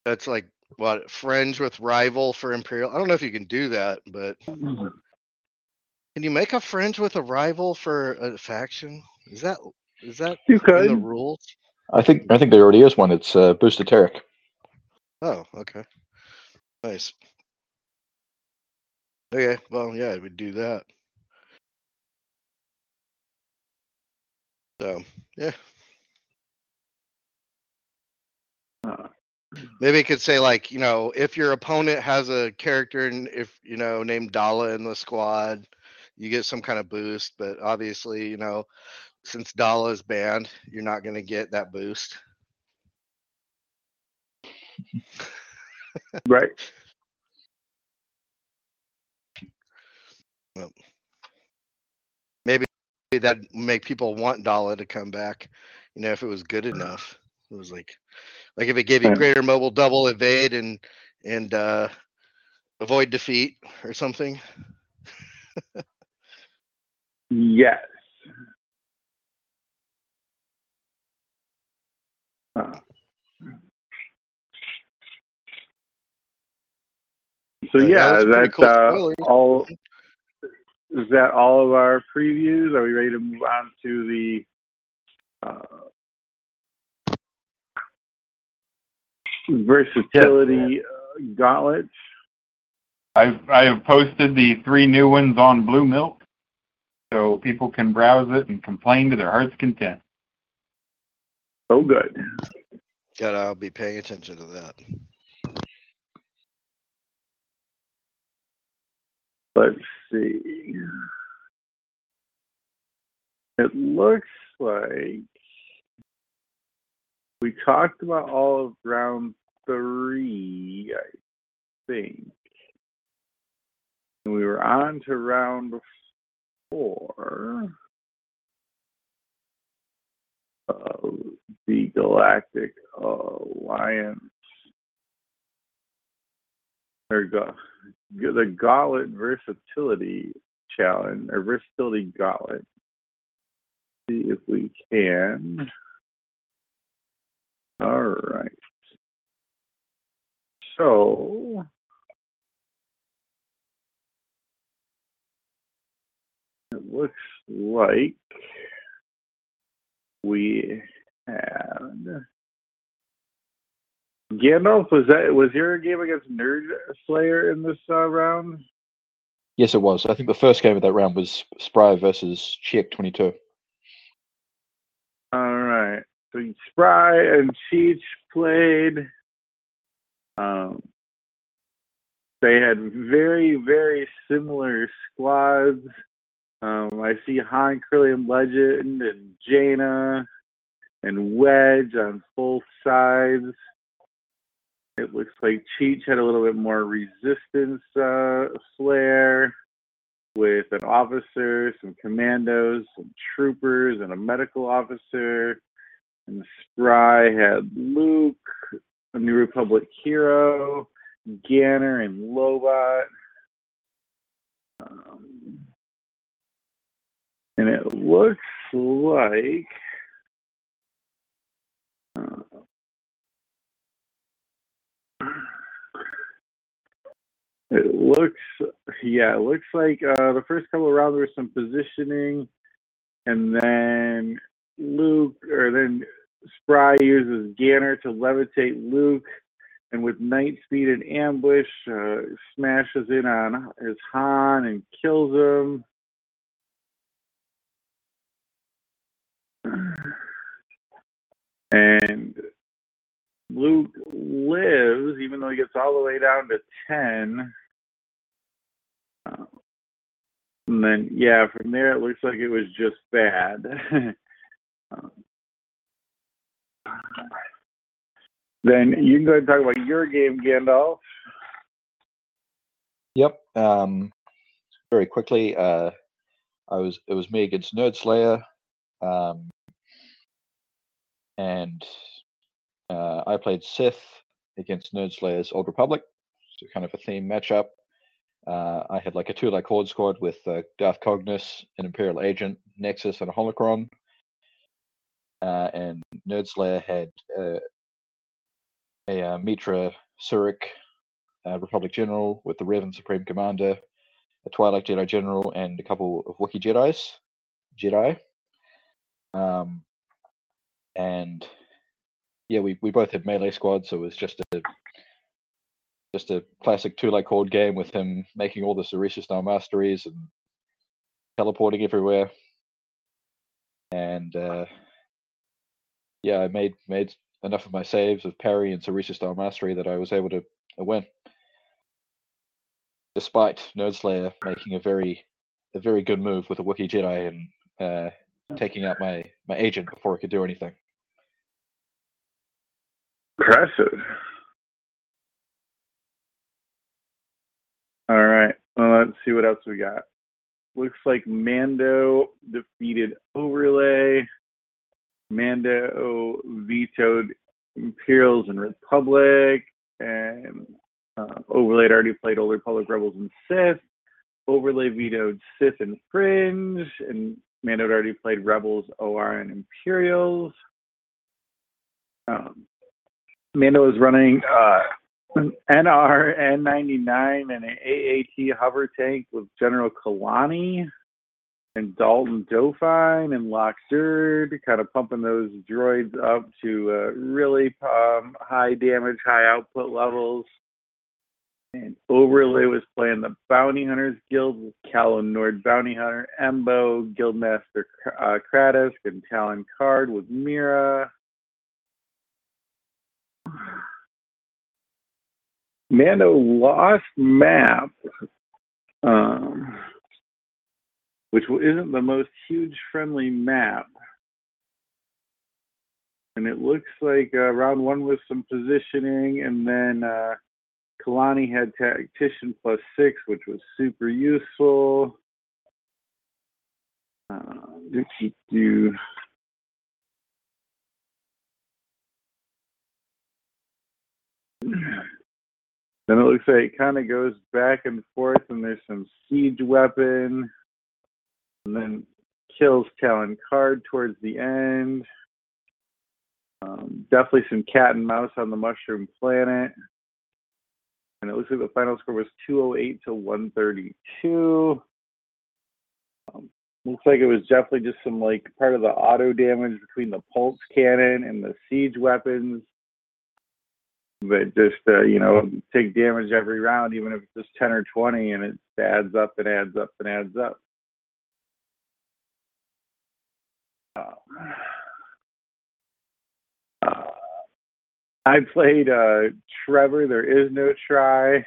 That's like what fringe with rival for Imperial. I don't know if you can do that, but can you make a fringe with a rival for a faction? Is that is that You in the rules? I think I think there already is one. It's uh, Booster Terrik. Oh, okay. Nice. Okay, well, yeah, I would do that. So, yeah, Uh, maybe it could say like, you know, if your opponent has a character and if you know named Daala in the squad, you get some kind of boost. But obviously, you know, since Daala is banned, you're not going to get that boost. right. Well, Maybe that make people want Daala to come back. You know, if it was good enough, it was like, like if it gave you greater mobile, double evade, and and uh, avoid defeat or something. Yes. Uh, So yeah, yeah, that's that's cool uh, all. Is that all of our previews? Are we ready to move on to the? Uh, versatility uh, gauntlet. I've I have posted the three new ones on Blue Milk, so people can browse it and complain to their heart's content. Oh, good. God, I'll be paying attention to that. Let's see. It looks like we talked about all of round three, I think. And we were on to round four of the Galactic Alliance. Or go, the Gauntlet Versatility Challenge, or Versatility Gauntlet. See if we can. All right. So it looks like we had Gandalf. Was that was your game against Nerd Slayer in this uh, round? Yes, it was. I think the first game of that round was Spry versus Cheech 22. All right. So Spry and Cheech played. Um, they had very, very similar squads. Um, I see Han Corellian Legend and Jaina and Wedge on both sides. It looks like Cheech had a little bit more resistance uh, flair with an officer, some commandos, some troopers, and a medical officer. And Spry had Luke, a New Republic hero, Ganner, and Lobot. Um, and it looks like uh, it looks yeah it looks like uh, the first couple of rounds was some positioning and then luke or then spry uses ganner to levitate luke and with knight speed and ambush uh, smashes in on his han and kills him. And Luke lives, even though he gets all the way down to 10. Uh, and then, yeah, from there it looks like it was just bad. um, then you can go and talk about your game, Gandalf. Yep. Um, very quickly, uh, I was it was me against Nerd Slayer. Um, and uh, I played Sith against Nerdslayer's Old Republic, so kind of a theme matchup. Uh, I had like a two like horde squad with uh, Darth Cognus, an Imperial Agent, Nexus, and a Holocron. Uh, and Nerdslayer had uh, a uh, Meetra Surik uh, Republic General with the Revan Supreme Commander, a Twilight Jedi General, and a couple of Wookiee Jedi's. Jedi. Um, and yeah, we, we both had melee squads, so it was just a just a classic two like horde game with him making all the Soresu style masteries and teleporting everywhere. And uh, yeah, I made made enough of my saves of parry and Soresu style mastery that I was able to win. Despite Nerdslayer making a very a very good move with a Wookiee Jedi and uh, taking out my my agent before I could do anything. Impressive. All right. Well, let's see what else we got. Looks like Mando defeated Overlay. Mando vetoed Imperials and Republic, and uh, Overlay had already played Old Republic Rebels and Sith. Overlay vetoed Sith and Fringe, and Mando had already played Rebels, OR, and Imperials. Um, Mando is running uh, an NR N99 and an AAT hover tank with General Kalani and Daultay Dofine and Lok Durd, kind of pumping those droids up to uh, really um, high damage, high output levels. And Overlay was playing the Bounty Hunters Guild with Calo Nord Bounty Hunter, Embo, Guildmaster uh, Cradossk, and Talon Karrde with Mara. Mando lost map um, which isn't the most huge friendly map. And it looks like uh, round one was some positioning, and then uh, Kalani had tactician plus six, which was super useful. Uh, do, do, Then it looks like it kind of goes back and forth, and there's some siege weapon, and then kills Talon Karrde towards the end. Um, definitely some cat and mouse on the Mushroom Planet. And it looks like the final score was 208 to 132. Um, looks like it was definitely just some like part of the auto damage between the pulse cannon and the siege weapons but just uh, you know take damage every round, even if it's just ten or twenty, and it adds up and adds up and adds up. Uh, uh, I played uh, Trevor. There is no try,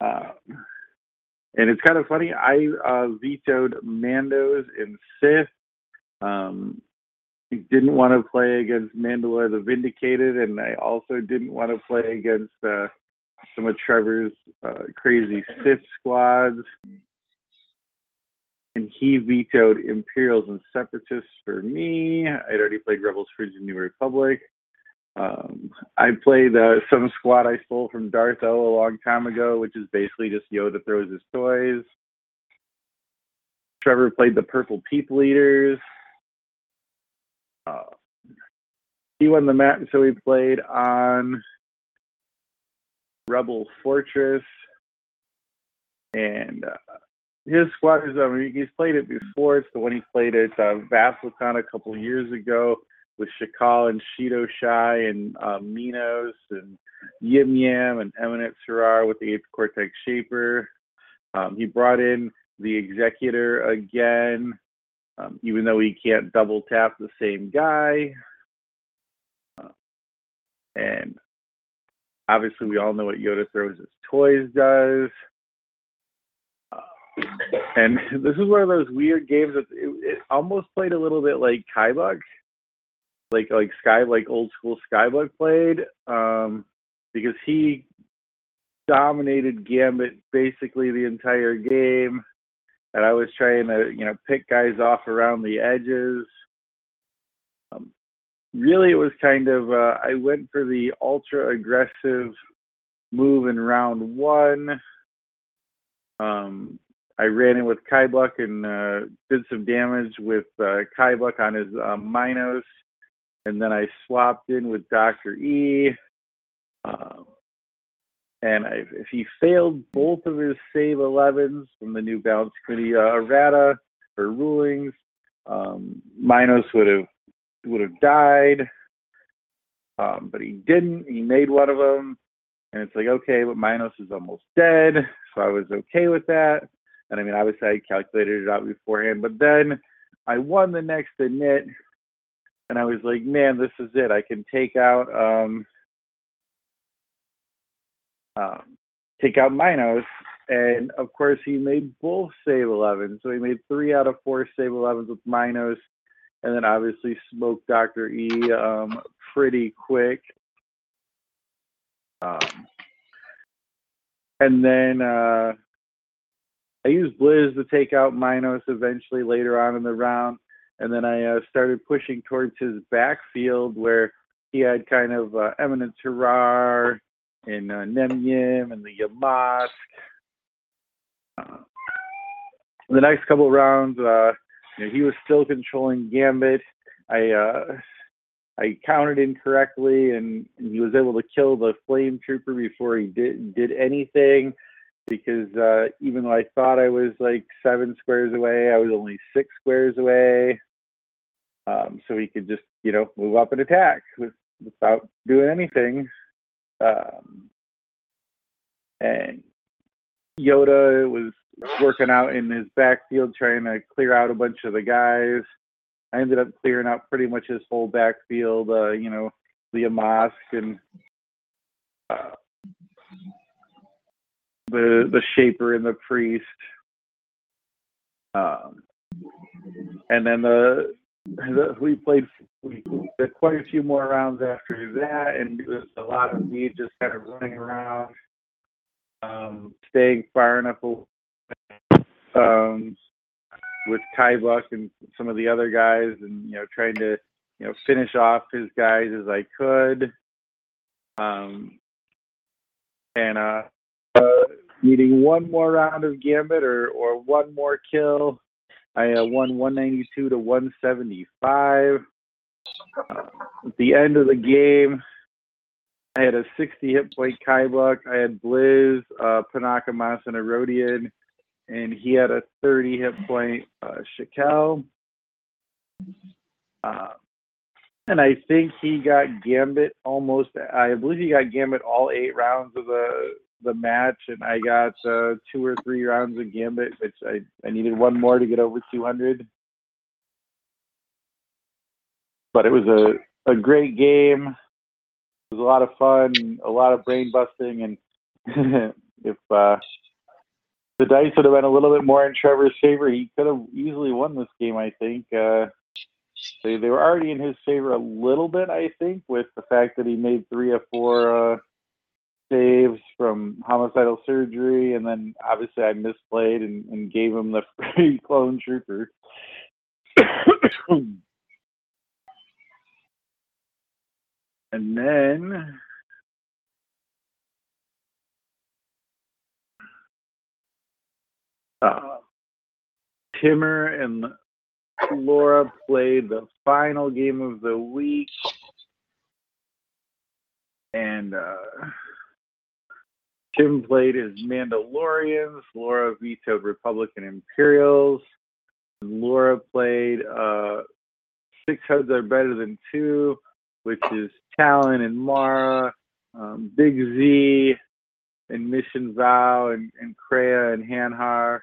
uh, and it's kind of funny. I uh, vetoed Mandos and Sith. Um, didn't want to play against Mandalore the Vindicated, and I also didn't want to play against uh, some of Trevor's uh, crazy Sith squads. And he vetoed Imperials and Separatists for me. I'd already played Rebels Fringe and New Republic. Um, I played uh, some squad I stole from Darth O a long time ago, which is basically just Yoda throws his toys. Trevor played the Purple People Eaters. He won the match, so he played on Rebel Fortress, and uh, his squad is. I mean, he's played it before. It's the one he played at uh, VassalCon a couple years ago with Shakal and Shedao Shai and uh, Minos and Yim Yam and Eminent Sarar with the Eighth Cortex Shaper. Um, he brought in the Executor again um, even though he can't double tap the same guy. Uh, and obviously, we all know what Yoda throws his toys does. Uh, and this is one of those weird games that it, it almost played a little bit like Kaibuck, like like Sky, like old school Skybuck played, um, because he dominated Gambit basically the entire game and I was trying to, you know, pick guys off around the edges. Um, really, it was kind of, uh, I went for the ultra aggressive move in round one. Um, I ran in with Kaibuck and uh, did some damage with uh, Kaibuck on his uh, Minos. And then I swapped in with Dr. E. Uh, and if, he failed both of his save 11s from the New Balance Committee uh, errata or rulings, um, Minos would have would have died. Um, but he didn't. He made one of them, and it's like okay, but Minos is almost dead, so I was okay with that. And I mean, obviously, I calculated it out beforehand. But then I won the next init, and I was like, man, this is it. I can take out. Um, um, take out Minos. And of course, he made both save 11. So he made three out of four save 11s with Minos. And then obviously smoked Dr. E um, pretty quick. Um, and then uh, I used Blizz to take out Minos eventually later on in the round. And then I uh, started pushing towards his backfield where he had kind of uh, Eminent Terrar and uh, Nen Yim and the Yammosk. Uh, the next couple rounds, uh, you know, he was still controlling Gambit. I uh, I counted incorrectly, and, and, he was able to kill the Flame Trooper before he did did anything. Because uh, even though I thought I was like seven squares away, I was only six squares away. Um, so he could just, you know, move up and attack with, without doing anything. Um, and Yoda was working out in his backfield trying to clear out a bunch of the guys. I ended up clearing out pretty much his whole backfield, uh, you know, Leah Mosk and uh, the the Shaper and the Priest. Um, and then the, the we played we quite a few more rounds after that, and it was a lot of me just kind of running around, um, staying far enough away, um, with Kai Buck and some of the other guys, and you know trying to you know finish off his guys as I could. Um, and uh, uh, needing one more round of Gambit or or one more kill. I uh, won 192 to 175. Uh, at the end of the game, I had a 60 hit point Kaibuck. I had Blizz, uh, Panaka Mas, and Erodian, and he had a 30 hit point uh, Shakel. Uh, and I think he got Gambit almost. I believe he got Gambit all eight rounds of the the match, and I got uh, two or three rounds of Gambit, which I I needed one more to get over 200. But it was a a great game. It was a lot of fun, a lot of brain busting, and if uh, the dice would have been a little bit more in Trevor's favor, he could have easily won this game. I think. Uh, they they were already in his favor a little bit, I think, with the fact that he made three or four uh, saves from homicidal surgery, and then obviously I misplayed and, and gave him the free clone trooper. and then uh, Timmer and Laura played the final game of the week. And uh, Tim played as Mandalorians. Laura vetoed Republican Imperials. Laura played uh, Six Heads Are Better Than Two, which is Talon and Mara, um, Big Z, and Mission Vao, and, and Kreia and Hanharr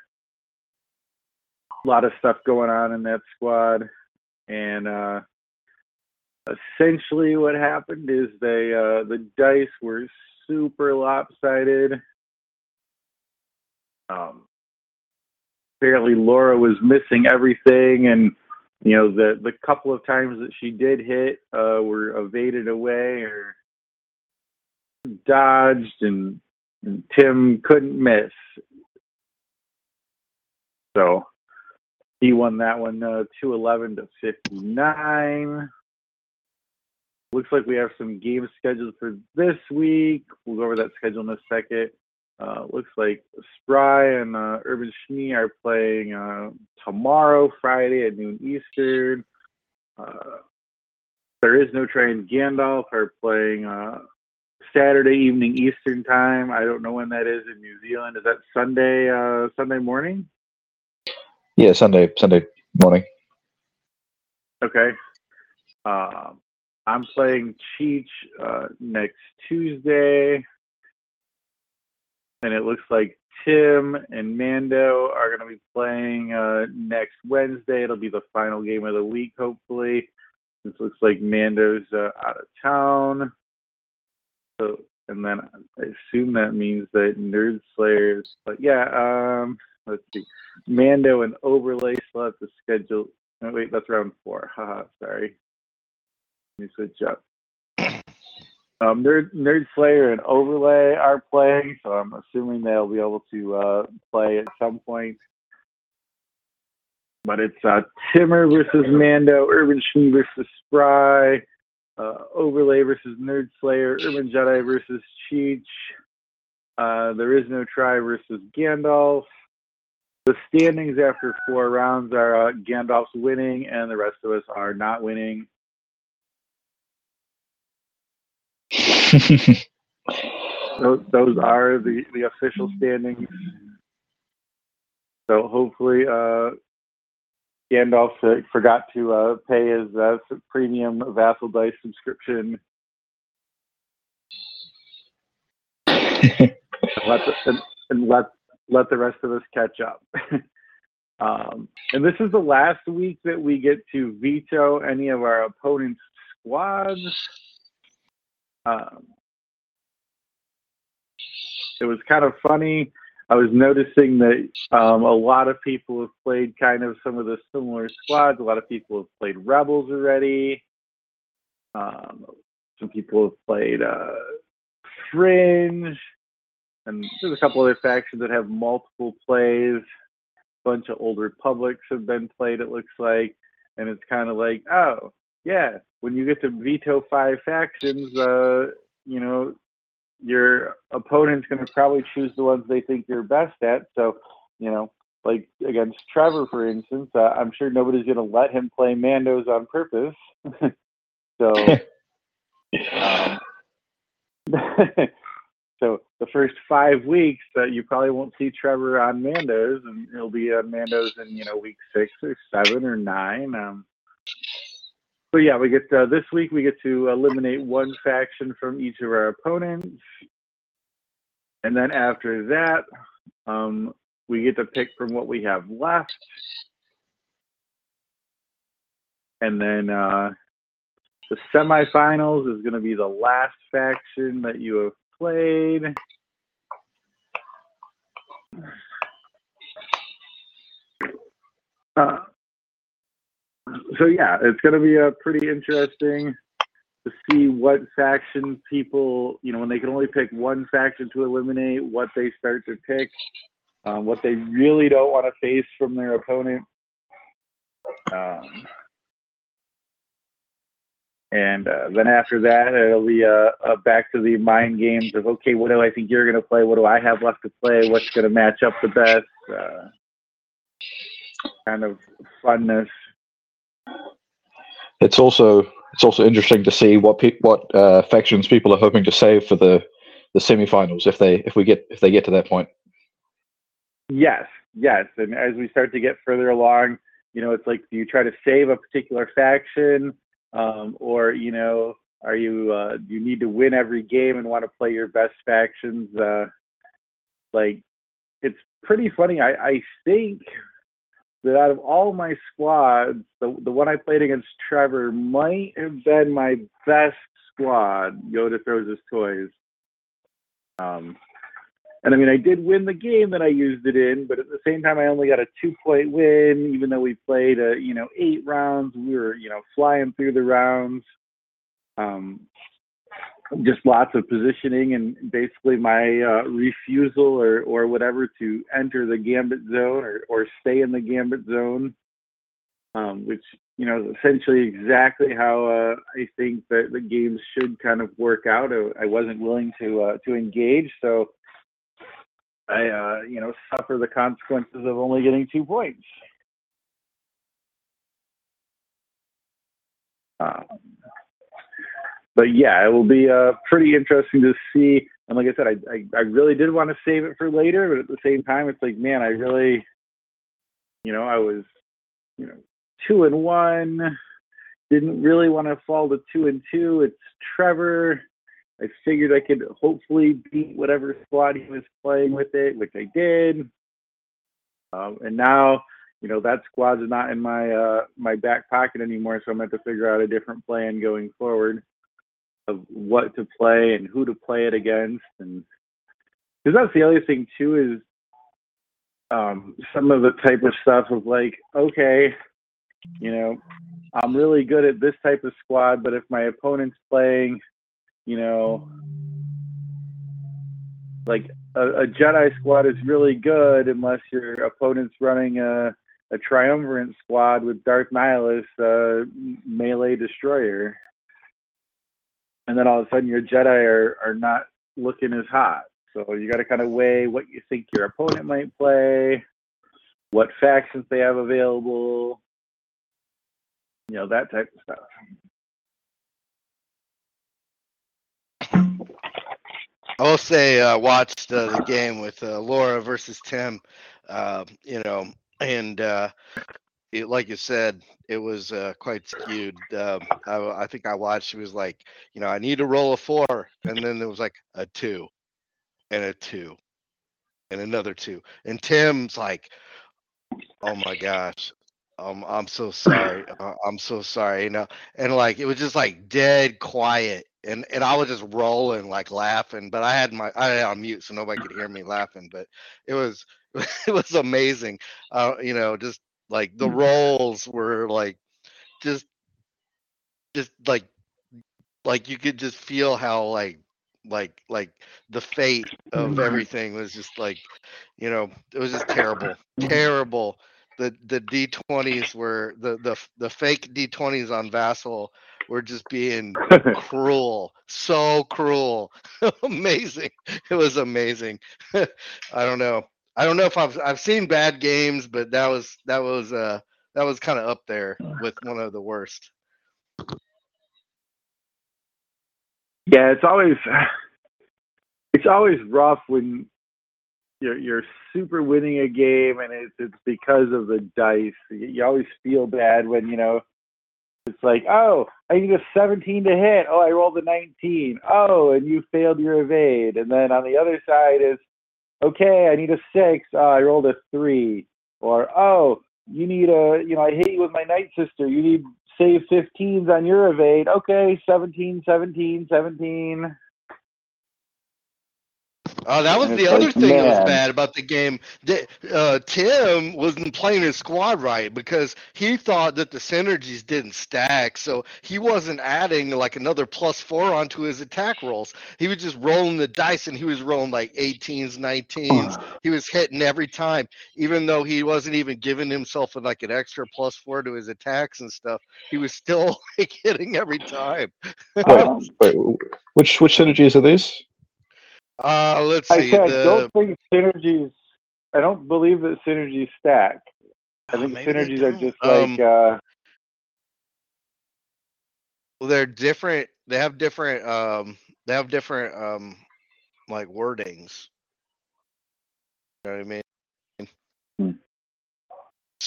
a lot of stuff going on in that squad. And uh, essentially, what happened is they uh, the dice were super lopsided. Um, apparently, Laura was missing everything, and you know the the couple of times that she did hit uh, were evaded away or dodged, and, and Tim couldn't miss. So he won that one uh, 211 to 59. Looks like we have some games scheduled for this week. We'll go over that schedule in a second. Uh, looks like Spry and uh, Urban Schnee are playing uh, tomorrow, Friday at noon Eastern. Uh, there is no train. Gandalf are playing uh, Saturday evening Eastern time. I don't know when that is in New Zealand. Is that Sunday? Uh, Sunday morning? Yeah, Sunday Sunday morning. Okay. Um, I'm playing Cheech uh, next Tuesday, and it looks like Tim and Mando are going to be playing uh, next Wednesday. It'll be the final game of the week, hopefully. This looks like Mando's uh, out of town. So, and then I assume that means that Nerd Slayers. But yeah, um, let's see. Mando and Overlay still have to schedule. Wait, that's round four. Haha, sorry. Let me switch up. Um, Nerd, Nerd Slayer and Overlay are playing, so I'm assuming they'll be able to uh, play at some point. But it's uh, Timmer versus Mando, Urban Schnee versus Spry, uh, Overlay versus Nerd Slayer, Urban Jedi versus Cheech. Uh, there is no try versus Gandalf. The standings after four rounds are uh, Gandalf's winning, and the rest of us are not winning. those, those are the, the official standings. So hopefully, uh, Gandalf uh, forgot to uh, pay his uh, premium Vassal Dice subscription. let the, and, and let let the rest of us catch up. um, and this is the last week that we get to veto any of our opponent's squads. Um, it was kind of funny. I was noticing that um, a lot of people have played kind of some of the similar squads. A lot of people have played Rebels already. Um, some people have played uh, Fringe, and there's a couple other factions that have multiple plays. A bunch of old Republics have been played. It looks like, and it's kind of like, oh yeah, when you get to veto five factions, uh, you know, your opponent's going to probably choose the ones they think you're best at. So, you know, like against Trevor, for instance, uh, I'm sure nobody's going to let him play Mandos on purpose. so, um, so the first five weeks, uh, you probably won't see Trevor on Mandos, and he'll be on Mandos in you know week six or seven or nine. Um, so yeah, we get uh, this week we get to eliminate one faction from each of our opponents, and then after that, um, we get to pick from what we have left, and then uh, the semifinals is going to be the last faction that you have played. Uh, so yeah, it's going to be a pretty interesting to see what faction people, you know, when they can only pick one faction to eliminate, what they start to pick, um, what they really don't want to face from their opponent. Um, and uh, then after that, it'll be uh, uh, back to the mind games of okay, what do I think you're going to play? What do I have left to play? What's going to match up the best? Uh, kind of funness. It's also it's also interesting to see what pe- what uh, factions people are hoping to save for the the semifinals if they if we get if they get to that point. Yes, yes, and as we start to get further along, you know, it's like do you try to save a particular faction, um, or you know, are you uh, you need to win every game and want to play your best factions? Uh, like, it's pretty funny. I, I think that out of all my squads, the the one I played against Trevor might have been my best squad. Yoda throws his toys. Um, and I mean, I did win the game that I used it in, but at the same time, I only got a two point win, even though we played, a, you know, eight rounds. We were, you know, flying through the rounds. Um, just lots of positioning and basically my uh, refusal or, or whatever to enter the gambit zone or, or stay in the gambit zone, um, which, you know, is essentially exactly how uh, I think that the games should kind of work out. I wasn't willing to, uh, to engage. So I, uh, you know, suffer the consequences of only getting two points. Um, but yeah, it will be uh, pretty interesting to see. And like I said, I, I, I really did want to save it for later, but at the same time, it's like, man, I really, you know, I was, you know, two and one. Didn't really want to fall to two and two. It's Trevor. I figured I could hopefully beat whatever squad he was playing with it, which I did. Um, and now, you know, that squad's not in my uh, my back pocket anymore, so I'm going to figure out a different plan going forward of what to play and who to play it against, and because that's the other thing too is um, some of the type of stuff of like, okay, you know, I'm really good at this type of squad, but if my opponent's playing, you know, like a, a Jedi squad is really good unless your opponent's running a a triumvirate squad with Darth Nihilus, uh, melee destroyer and then all of a sudden your Jedi are, are not looking as hot. So you got to kind of weigh what you think your opponent might play, what factions they have available, you know, that type of stuff. I will say, I uh, watched uh, the game with uh, Laura versus Tim, uh, you know, and uh, it, like you said, it was uh, quite skewed. Um, I, I, think I watched. It was like, you know, I need to roll a four, and then there was like a two, and a two, and another two. And Tim's like, "Oh my gosh, um, I'm so sorry. Uh, I'm so sorry." You know, and like it was just like dead quiet and and I was just rolling like laughing, but I had my I had on mute so nobody could hear me laughing, but it was it was amazing. Uh, you know, just like the mm-hmm. roles were like just just like like you could just feel how like like like the fate of mm-hmm. everything was just like you know it was just terrible terrible. The the d20s were the the the fake d20s on vassal were just being cruel so cruel. Amazing. It was amazing. I don't know i don't know if i've i've seen bad games but that was that was uh that was kind of up there with one of the worst Yeah, it's always it's always rough when you're you're super winning a game and it's it's because of the dice. You you always feel bad when you know it's like, oh, I need a 17 to hit. Oh, I rolled a 19. Oh, and you failed your evade. And then on the other side is, okay, I need a six. Oh, I rolled a three. Or oh, you need a, you know, I hit you with my Nightsister. You need save 15s on your evade. Okay, 17, 17, 17. Oh, that was the other like, thing that was bad about the game. Uh, Tim wasn't playing his squad right because he thought that the synergies didn't stack, so he wasn't adding like another plus four onto his attack rolls. He was just rolling the dice, and he was rolling like 18s, 19s. He was hitting every time, even though he wasn't even giving himself like an extra plus four to his attacks and stuff. He was still like hitting every time. Wait, wait, which which synergies are these? Uh, let's I see. said, the, don't think synergies. I don't believe that synergies stack. I Oh, think synergies are just Um, like uh, Well, they're different. They have different. Um, they have different. Um, like wordings. You know what I mean?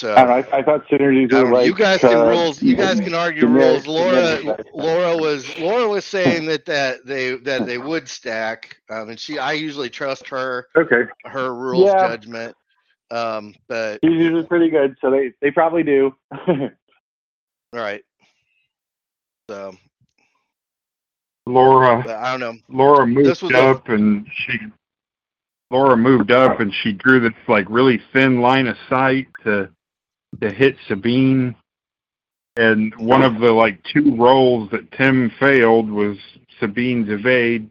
So I. I, I thought synergies were don't know. like you guys can uh, rules. You guys can argue rules. Laura, Laura was Laura was saying that that they that they would stack. Um, and she, I usually trust her Okay, her rules Yeah. judgment. Um, but he's usually pretty good, so they they probably do. all right. So, Laura but I don't know. Laura moved This was a- up and she Laura moved up and she drew this like really thin line of sight to to hit Sabine. And one of the like two rolls that Tim failed was Sabine's evade.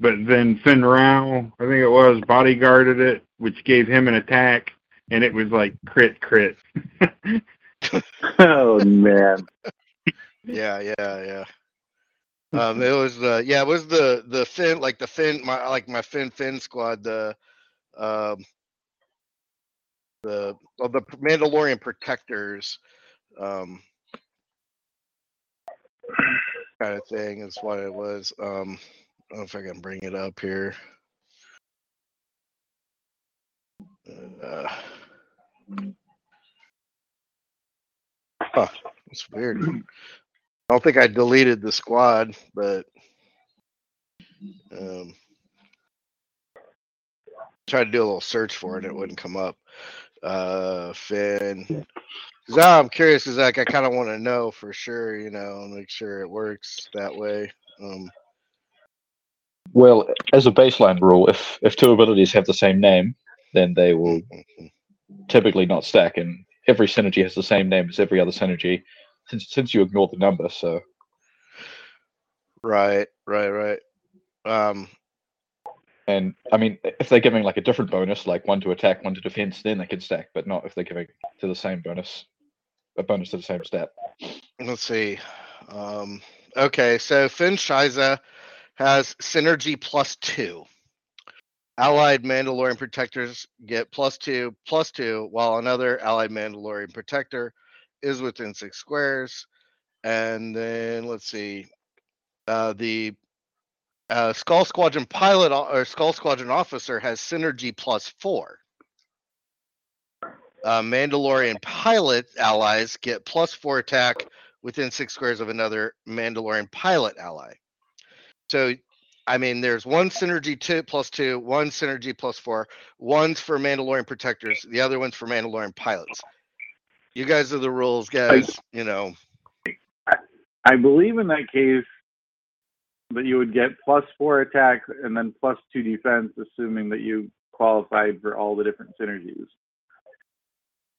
But then Fenn Rau, I think it was, bodyguarded it, which gave him an attack, and it was like crit crit. oh man, Yeah, yeah, yeah. Um, it was the yeah, it was the the Finn like the Finn my like my Finn Finn squad the um the well, the Mandalorian protectors um kind of thing is what it was. Um, I don't know if I can bring it up here. Uh, huh, it's weird. I don't think I deleted the squad, but um, tried to do a little search for it, and it wouldn't come up. Uh, Finn. 'Cause I'm curious, is like I kind of want to know for sure, you know, and make sure it works that way. Um, Well, as a baseline rule, if if two abilities have the same name, then they will typically not stack, and every synergy has the same name as every other synergy, since since you ignore the number. So right, right, right. Um, And I mean, if they're giving like a different bonus, like one to attack, one to defense, then they can stack, but not if they're giving to the same bonus, a bonus to the same stat. let's see. Um, okay, so Fenn Shysa has synergy plus two. Allied Mandalorian protectors get plus two, plus two, while another allied Mandalorian protector is within six squares. And then let's see, uh, the uh, Skull Squadron pilot or Skull Squadron officer has synergy plus four. Uh, Mandalorian pilot allies get plus four attack within six squares of another Mandalorian pilot ally. So, I mean, there's one synergy two plus two, one synergy plus four. One's for Mandalorian protectors, the other one's for Mandalorian pilots. You guys are the rules, guys. You know, I believe in that case, that you would get plus four attack and then plus two defense, assuming that you qualified for all the different synergies.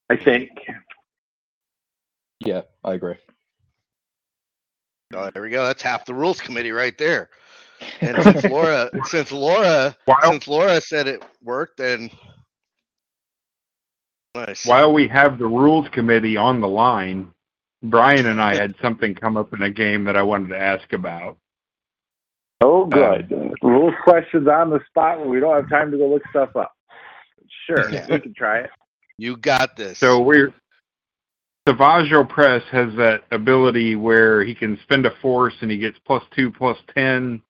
I think. Yeah, I agree. Oh, there we go. That's half the rules committee right there. And since Laura, since Laura, While, since Laura said it worked, then nice. while we have the rules committee on the line, Brian and I had something come up in a game that I wanted to ask about. Oh, um, good. Rules questions on the spot when we don't have time to go look stuff up. Sure, Yeah. we can try it. You got this. So we're Savage Opress has that ability where he can spend a force and he gets plus two, plus ten,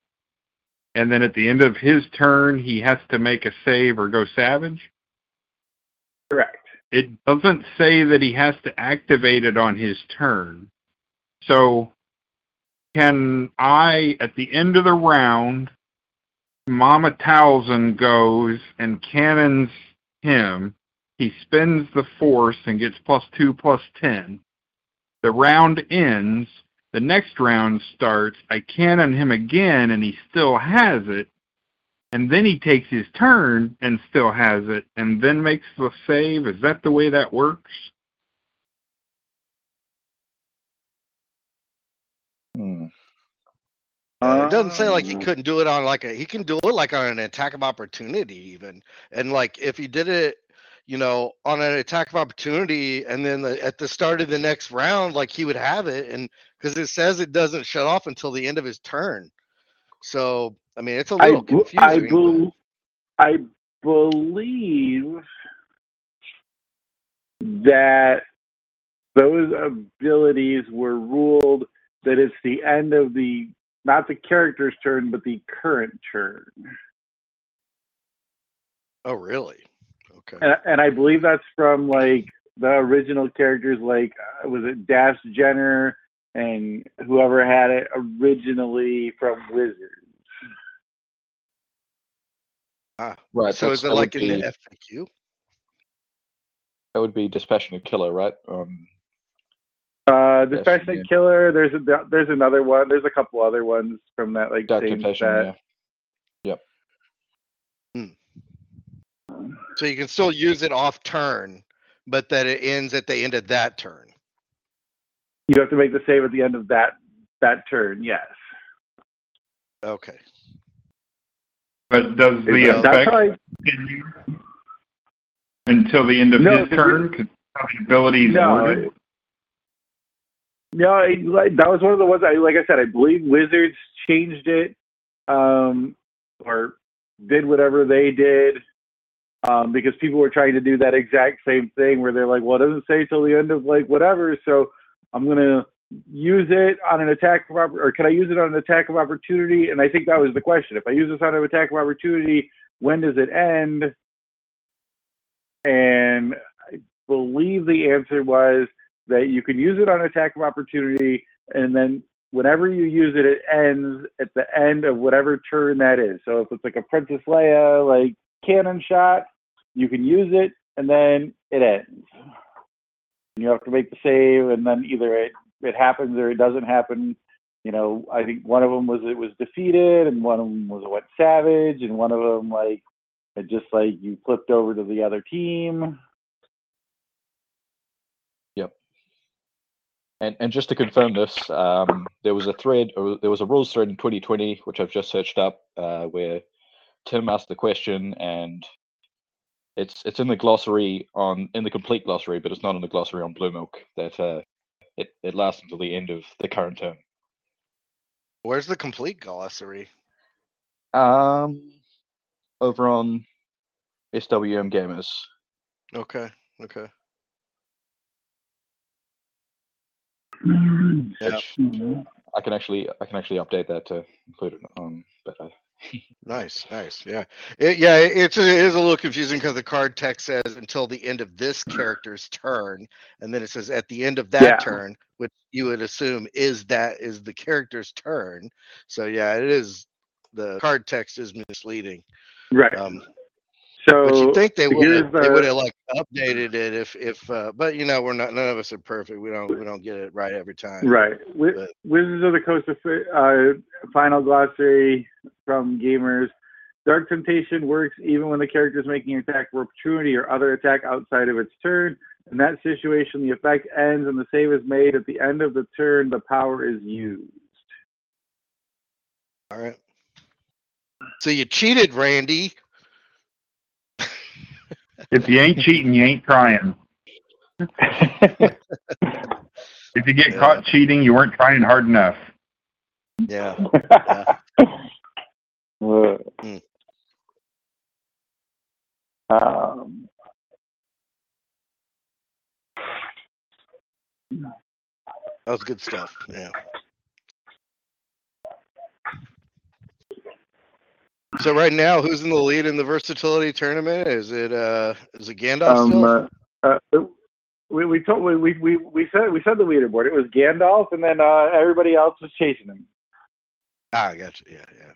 and then at the end of his turn he has to make a save or go savage. Correct. It doesn't say that he has to activate it on his turn. So can I at the end of the round Mama Towson goes and cannons him he spends the force and gets plus two, plus ten. The round ends. The next round starts. I cannon him again, and he still has it. And then he takes his turn and still has it, and then makes the save. Is that the way that works? Hmm. Uh, it doesn't say like he Um, couldn't do it on like a he can do it like on an attack of opportunity even. And like if he did it you know on an attack of opportunity and then the, at the start of the next round like he would have it and because it says it doesn't shut off until the end of his turn. So i mean it's a little b- I, confusing. bel I believe that those abilities were ruled that it's the end of the not the character's turn but the current turn. Oh really? Okay. And, and i believe that's from like the original characters like uh, was it dash jenner and whoever had it originally from wizards? Ah, Right. so is it like in be, the faq that would be dispassionate killer, right? Um, Uh, Yes, Dispassionate yeah. Killer. There's a there's another one. There's a couple other ones from that like Dark same Temptation, set. yeah. so you can still use it off turn but that it ends at the end of that turn You have to make the save at the end of that that turn. Yes. okay But does the Is effect how I, continue until the end of No, his turn? turn? 'Cause how the abilities No, worded? it- no, like, that was one of the ones. I like I said, I believe Wizards changed it, um, or did whatever they did, um, because people were trying to do that exact same thing where they're like, well, it doesn't say till the end of like whatever, so I'm gonna use it on an attack of opp- or can I use it on an attack of opportunity? And I think that was the question. If I use this on an attack of opportunity, when does it end? And I believe the answer was that you can use it on attack of opportunity, and then whenever you use it, it ends at the end of whatever turn that is. So if it's like a Princess Leia like cannon shot, you can use it, and then it ends. You have to make the save, and then either it it happens or it doesn't happen. You know, I think one of them was it was defeated, and one of them was a went savage, and one of them like it just like you flipped over to the other team. And and just to confirm this, um, there was a thread, or there was a rules thread in 2020, which I've just searched up, uh, where Tim asked the question, and it's it's in the glossary on in the complete glossary, but it's not in the glossary on Blue Milk. That uh, it it lasts until the end of the current term. where's the complete glossary Um, over on SWM Gamers. okay okay Mm-hmm. Yeah. which I can actually I can actually update that to include it on. But I, Nice, nice, yeah, it, yeah. It's a, it is a little confusing because the card text says until the end of this character's turn, and then it says at the end of that Yeah. turn, which you would assume is that is the character's turn. So yeah, it is. The card text is misleading. Right. Um, So But you think they would have they would have like updated it if if uh, but you know we're not none of us are perfect. We don't we don't get it right every time. Right. Wizards of the Coast of uh, final glossary from gamers. Dark Temptation works even when the character is making an attack for opportunity or other attack outside of its turn. In that situation, the effect ends and the save is made. At the end of the turn, the power is used. All right. So you cheated, Randy. If you ain't cheating, you ain't trying. If you get Yeah. caught cheating, you weren't trying hard enough. Yeah. yeah. Hmm. um, That was good stuff. Yeah. So right now, who's in the lead in the versatility tournament? Is it uh is it Gandalf um, still? uh, uh, we we told we, we we we said we said the leaderboard. It was Gandalf, and then uh, everybody else was chasing him. ah, I got you. Yeah, yeah.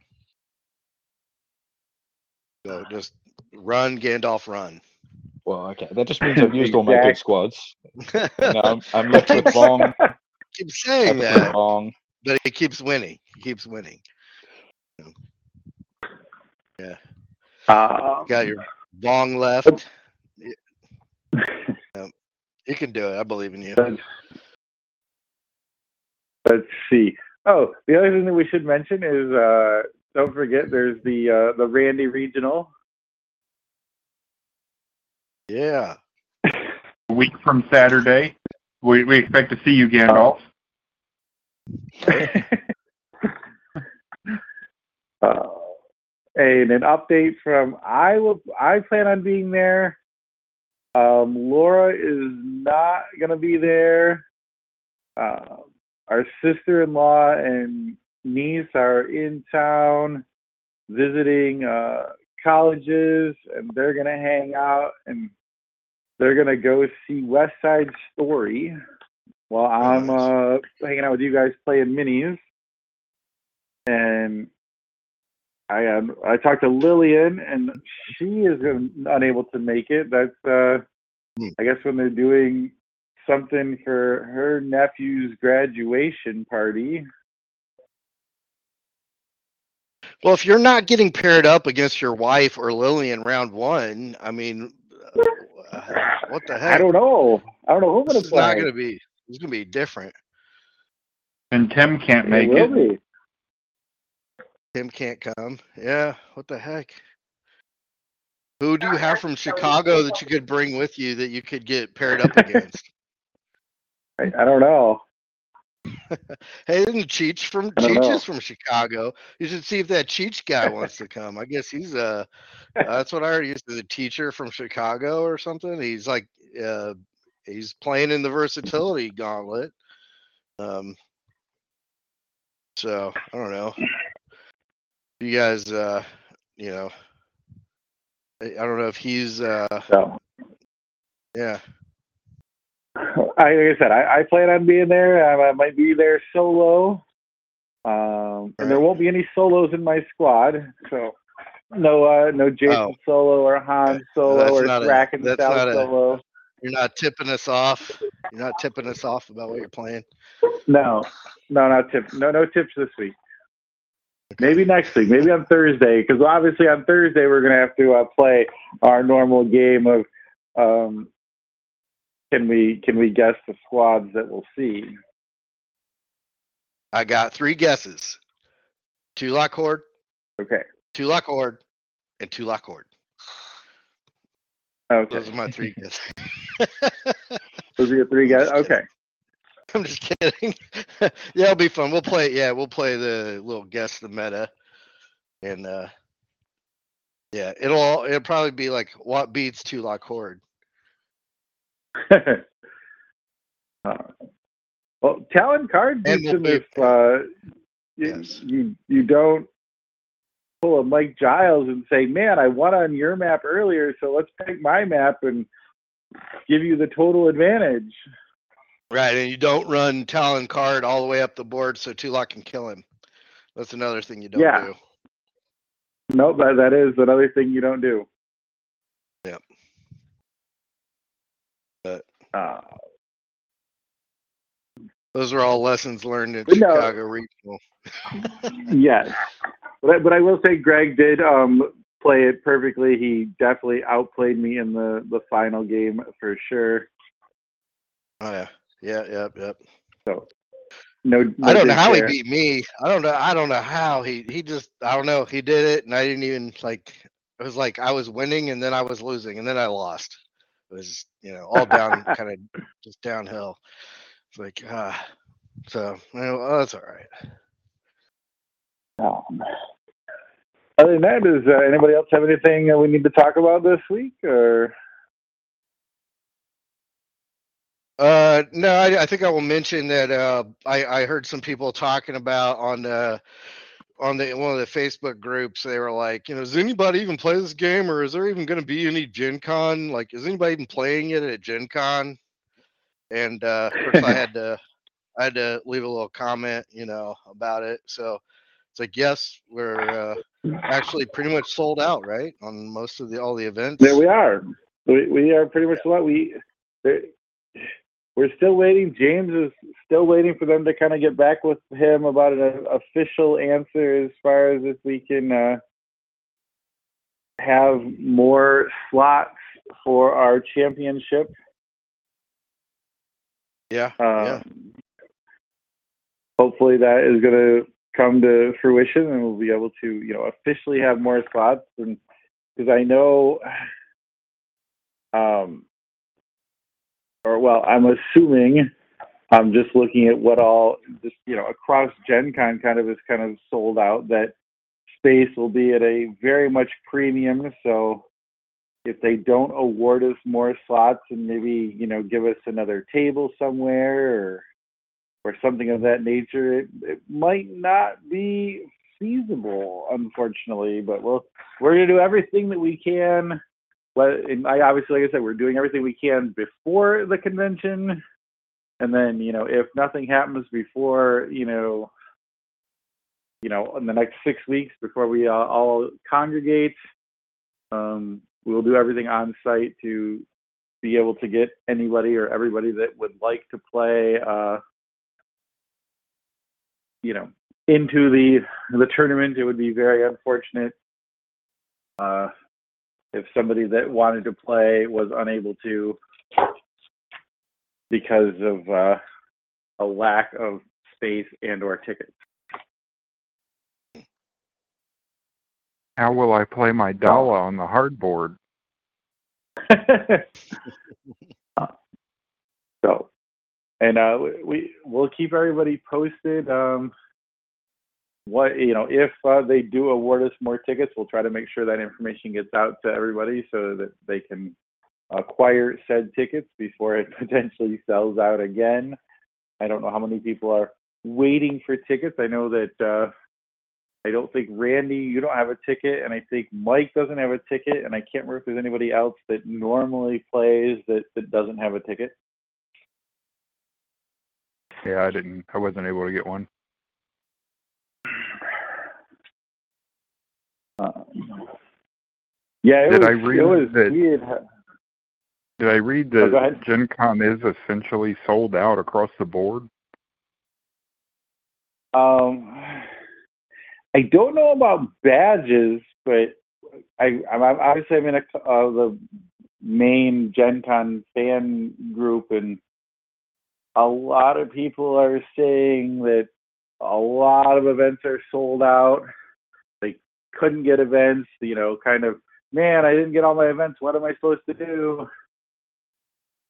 So just run, Gandalf, run. Well, okay. That just means I've used all my big squads. I'm, I'm left with Vong, Keep saying that, Vong. but he keeps winning. He keeps winning. Uh, Got your Vong left. Yeah. You can do it. I believe in you. let's, let's see. Oh, the other thing that we should mention is uh, don't forget there's the uh, the Randy Regional. Yeah. A week from Saturday, we, we expect to see you, Gandalf. uh, and an update from I will I plan on being there. Um, Laura is not gonna be there. Uh, our sister-in-law and niece are in town visiting uh, colleges, and they're gonna hang out and they're gonna go see West Side Story while I'm uh, hanging out with you guys playing minis. And I um, I talked to Lillian, and she is unable to make it. That's uh, Hmm. I guess when they're doing something for her nephew's graduation party. Well, if you're not getting paired up against your wife or Lillian round one, I mean, uh, what the heck? I don't know. I don't know who's This gonna is play. not going to be. It's going to be different. And Tim can't make it it. Tim can't come. Yeah. What the heck? Who do you have from Chicago that you could bring with you that you could get paired up against? I, I don't know. Hey, isn't Cheech from Cheech know. is from Chicago? You should see if that Cheech guy wants to come. I guess he's uh that's what I heard. He's a teacher from Chicago or something. He's like uh he's playing in the versatility gauntlet. Um so I don't know. You guys uh you know I I don't know if he's uh So yeah. I, like I said, I, I plan on being there. I, I might be there solo. Um, and there won't be any solos in my squad. So no, uh, no Jacen Oh. solo or Han solo or Thrackan that's not a- You're not tipping us off. You're not tipping us off about what you're playing. No, no, not tips. No, no tips this week. Maybe next week. Maybe on Thursday, because obviously on Thursday we're gonna have to uh, play our normal game of um, can we can we guess the squads that we'll see? I got three guesses. Two lock horde, Okay. Tulak Hord, and Tulak Hord. Okay. Those are my three guesses. Those are your three guys. Okay. I'm just kidding. yeah, it'll be fun. We'll play. Yeah, we'll play the little guess the meta, and uh yeah, it'll all, it'll probably be like what beats Tulak Hord. Uh, well, Talon Karrde beats we'll him if uh, Yes. you you don't pull a Mike Giles and say, "Man, I won on your map earlier, so let's pick my map and give you the total advantage." Right, and you don't run Talon Karrde all the way up the board so Tulak can kill him. That's another thing you don't yeah. do. No, but that is another thing you don't do. Yep. But uh, those are all lessons learned in Chicago no. regional. yes, but I, but I will say Greg did um, play it perfectly. He definitely outplayed me in the the final game for sure. Oh yeah yeah, yep, yep. So no, no I don't know how he beat me. I don't know. I don't know how he he just. I don't know. He did it, and I didn't even like. It was like I was winning, and then I was losing, and then I lost. It was you know all down, kind of just downhill. It's like ah. So well, that's all right. Um, other than that, does uh, anybody else have anything that we need to talk about this week? Or Uh, no, I, I think I will mention that uh, I, I heard some people talking about on the on the one of the Facebook groups. They were like, you know, does anybody even play this game, or is there even going to be any Gen Con? Like, is anybody even playing it at Gen Con? And uh, of course, I had to I had to leave a little comment, you know, about it. So it's like, yes, we're uh, actually pretty much sold out, right, on most of the all the events. there we are. We we are pretty much what we. there- We're still waiting. James is still waiting for them to kind of get back with him about an official answer as far as if we can uh, have more slots for our championship. Yeah, Um, yeah. Hopefully that is going to come to fruition, and we'll be able to, you know, officially have more slots. And because I know, um, or well, I'm assuming, I'm just looking at what all, just you know, across Gen Con kind of is kind of sold out. That space will be at a very much premium. So if they don't award us more slots and maybe you know give us another table somewhere or or something of that nature, it, it might not be feasible, unfortunately. But we'll we're gonna do everything that we can. But and I obviously, like I said, we're doing everything we can before the convention, and then you know if nothing happens before you know you know in the next six weeks before we uh, all congregate, um, we'll do everything on site to be able to get anybody or everybody that would like to play. Uh, you know, into the the tournament. It would be very unfortunate uh, if somebody that wanted to play was unable to because of uh, a lack of space and or tickets. How will I play my Daala on the hardboard? So, and uh, we we'll keep everybody posted. Um, what you know, if uh, they do award us more tickets, we'll try to make sure that information gets out to everybody so that they can acquire said tickets before it potentially sells out again. I don't know how many people are waiting for tickets. I know that uh, I don't think Randy, you don't have a ticket, and I think Mike doesn't have a ticket, and I can't remember if there's anybody else that normally plays that, that doesn't have a ticket. Yeah, I didn't. I wasn't able to get one. Um, yeah, it Did was, I read it was that- weird. Did I read Oh, that ahead. Gen Con is essentially sold out across the board? Um, I don't know about badges, but I, I'm I'm- obviously I'm in a, uh, the main Gen Con fan group, and a lot of people are saying that a lot of events are sold out. Couldn't get events, you know, kind of, man, I didn't get all my events. What am I supposed to do?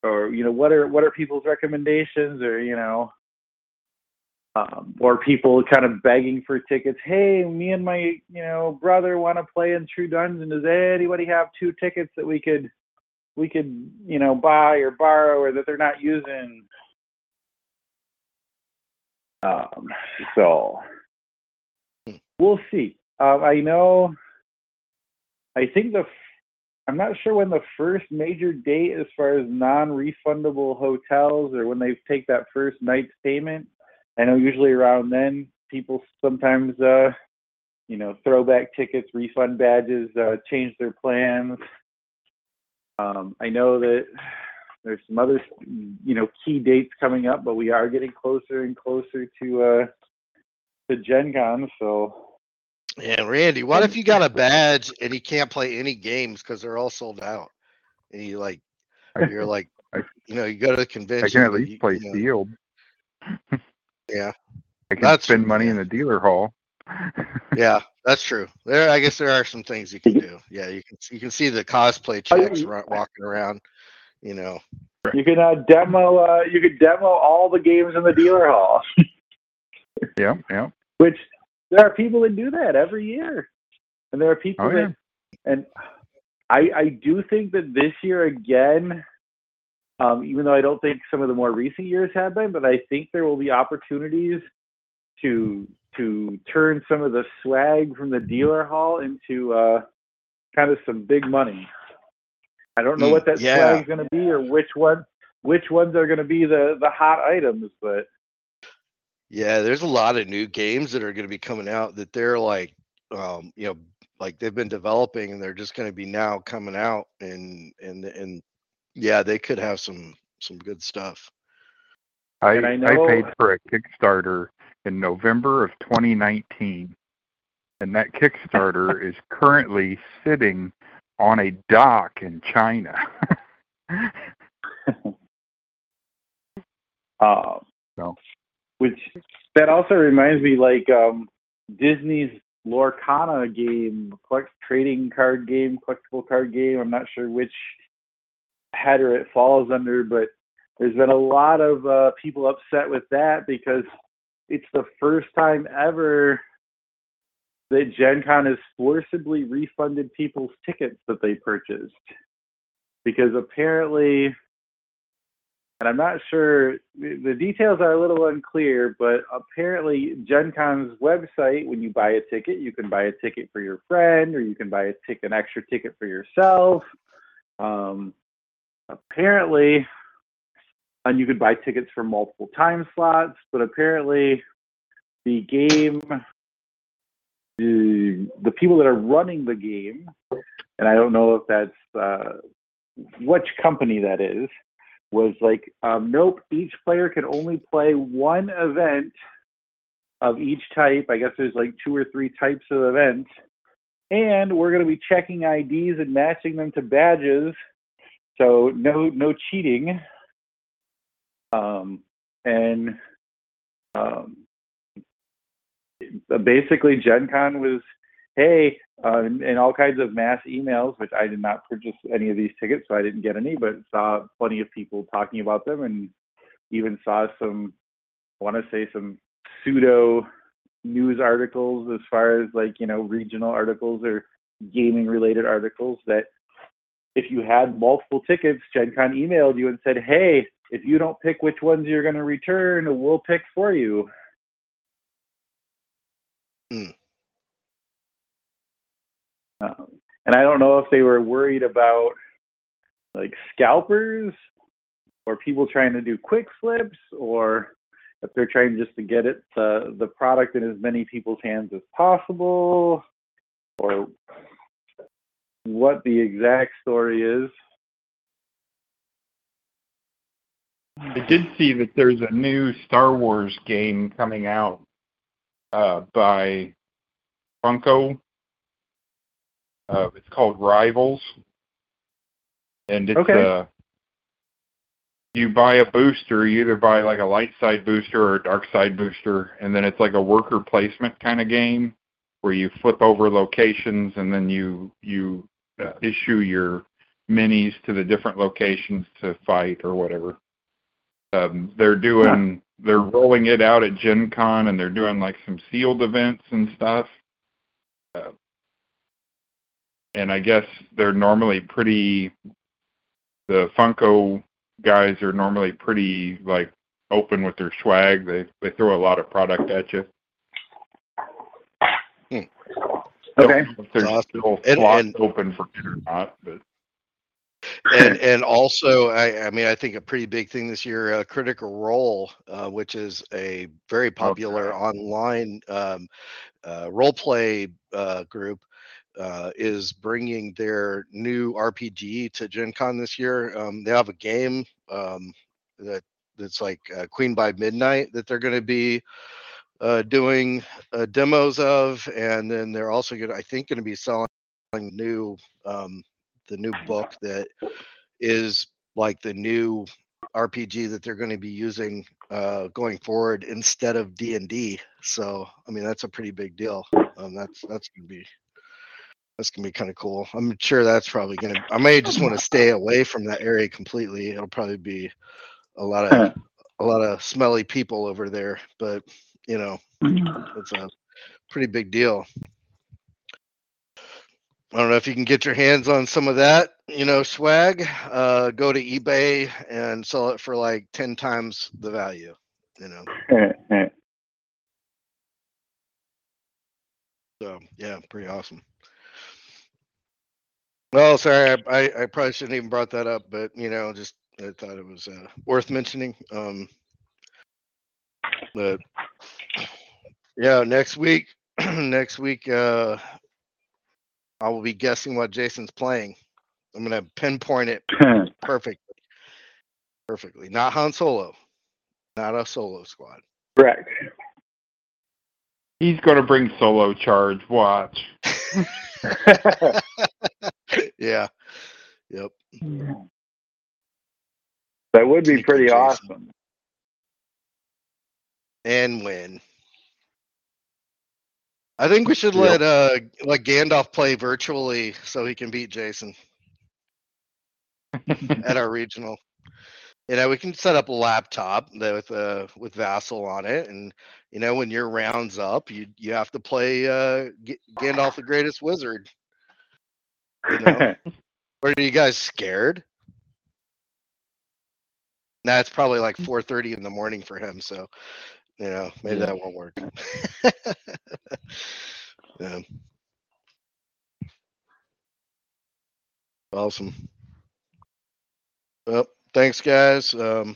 Or you know, what are what are people's recommendations? Or you know, um, or people kind of begging for tickets. Hey, me and my you know brother want to play in True Dungeon. Does anybody have two tickets that we could we could you know buy or borrow or that they're not using? Um, so we'll see. Um, I know. I think the f- I'm not sure when the first major date as far as non-refundable hotels or when they take that first night's payment. I know usually around then people sometimes uh you know throw back tickets, refund badges, uh change their plans. Um I know that there's some other, you know, key dates coming up, but we are getting closer and closer to uh, to Gen Con. So Yeah, Randy, what if you got a badge and you can't play any games because they're all sold out? And you like, you're like, I- you know, you go to the convention. I can at but least you- play you know, sealed. Yeah, I can That's spend true, money yeah. in the dealer hall. yeah, that's true. There, I guess there are some things you can do. Yeah, you can you can see the cosplay checks you- ru- walking around. You know, you can uh, demo, uh, you could demo all the games in the dealer hall, yeah, yeah. which there are people that do that every year, and there are people Oh, yeah. that, and I I do think that this year again. Um, even though I don't think some of the more recent years have been, but I think there will be opportunities to to turn some of the swag from the dealer hall into uh, kind of some big money. I don't know Mm, what that yeah. swag's going to be or which one which ones are going to be the the hot items, but yeah, there's a lot of new games that are going to be coming out that they're like, um, you know, like they've been developing and they're just going to be now coming out and and and yeah, they could have some some good stuff. I, And I I, paid for a Kickstarter in November of 2019, and that Kickstarter is currently sitting on a dock in China. uh, No. Which that also reminds me like um, Disney's Lorcana game, collect trading card game, collectible card game. I'm not sure which header it falls under, but there's been a lot of uh, people upset with that because it's the first time ever that Gen Con has forcibly refunded people's tickets that they purchased. Because apparently, and I'm not sure, the details are a little unclear, but apparently, Gen Con's website, when you buy a ticket, you can buy a ticket for your friend or you can buy a ticket, an extra ticket for yourself. Um, apparently, and you could buy tickets for multiple time slots, but apparently the game, the, the people that are running the game, and I don't know if that's uh, which company that is, was like, um, nope, each player can only play one event of each type. I guess there's like two or three types of events. And we're going to be checking IDs and matching them to badges. So no no cheating. Um, and um, basically, Gen Con was, hey, uh, and all kinds of mass emails, which I did not purchase any of these tickets, so I didn't get any, but saw plenty of people talking about them and even saw some, I want to say some pseudo news articles as far as like, you know, regional articles or gaming related articles that if you had multiple tickets, Gen Con emailed you and said, hey, if you don't pick which ones you're going to return, we'll pick for you. Um, and I don't know if they were worried about like scalpers or people trying to do quick flips or if they're trying just to get it uh, the product in as many people's hands as possible or what the exact story is. I did see that there's a new Star Wars game coming out uh, by Funko. Uh, it's called Rivals, and it's Okay. uh, you buy a booster. You either buy like a light side booster or a dark side booster, and then it's like a worker placement kind of game where you flip over locations and then you you uh, issue your minis to the different locations to fight or whatever. Um, they're doing they're rolling it out at Gen Con and they're doing like some sealed events and stuff. Uh, and I guess they're normally pretty the Funko guys are normally pretty like open with their swag. They they throw a lot of product at you. Okay. Don't know Awesome. still And- and- open for it or not, but and and also I, I mean I think a pretty big thing this year, uh, Critical Role, uh, which is a very popular online um, uh, role play uh, group. Uh, is bringing their new RPG to Gen Con this year. Um, they have a game um, that that's like uh, Queen by Midnight that they're going to be uh, doing uh, demos of, and then they're also going to, I think, going to be selling new um, the new book that is like the new RPG that they're going to be using uh, going forward instead of D and D. So I mean that's a pretty big deal. Um, that's that's gonna be that's gonna be kind of cool. I'm sure that's probably gonna. I may just want to stay away from that area completely. It'll probably be a lot of a lot of smelly people over there, but you know it's a pretty big deal. I don't know if you can get your hands on some of that, you know, swag. Uh, go to eBay and sell it for like ten times the value. You know, so yeah, pretty awesome. Well, sorry, I, I, I probably shouldn't even brought that up, but you know, just I thought it was uh, worth mentioning. Um, but yeah, next week, next week, uh, I will be guessing what Jason's playing. I'm gonna pinpoint it perfectly. Perfectly. Not Han Solo. Not a solo squad. Correct. He's going to bring solo charge. Watch. yeah. Yep. That would be Sneaky pretty Jason. awesome. And win. I think we should let uh let Gandalf play virtually so he can beat Jason at our regional. You know, we can set up a laptop that with uh with Vassal on it, and you know when your rounds up, you you have to play uh G- Gandalf the Greatest Wizard. You know, or are you guys scared? Nah, it's probably like four thirty in the morning for him, so you know maybe Yeah. that won't work. yeah. Awesome. Well, thanks, guys. Um,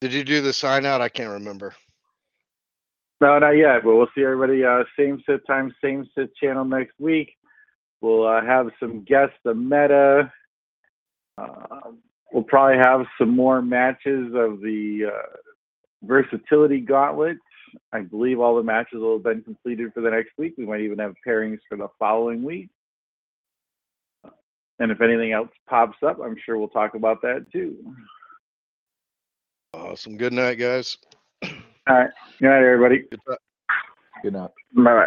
did you do the sign out? I can't remember. No, not yet, but we'll see everybody uh, same sit time, same sit channel next week. We'll uh, have some guests, the meta. Uh, we'll probably have some more matches of the uh, versatility gauntlet. I believe all the matches will have been completed for the next week. We might even have pairings for the following week. And if anything else pops up, I'm sure we'll talk about that too. Awesome. Good night, guys. All right. Good night, everybody. Goodbye. Good night. Bye bye.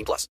18 plus.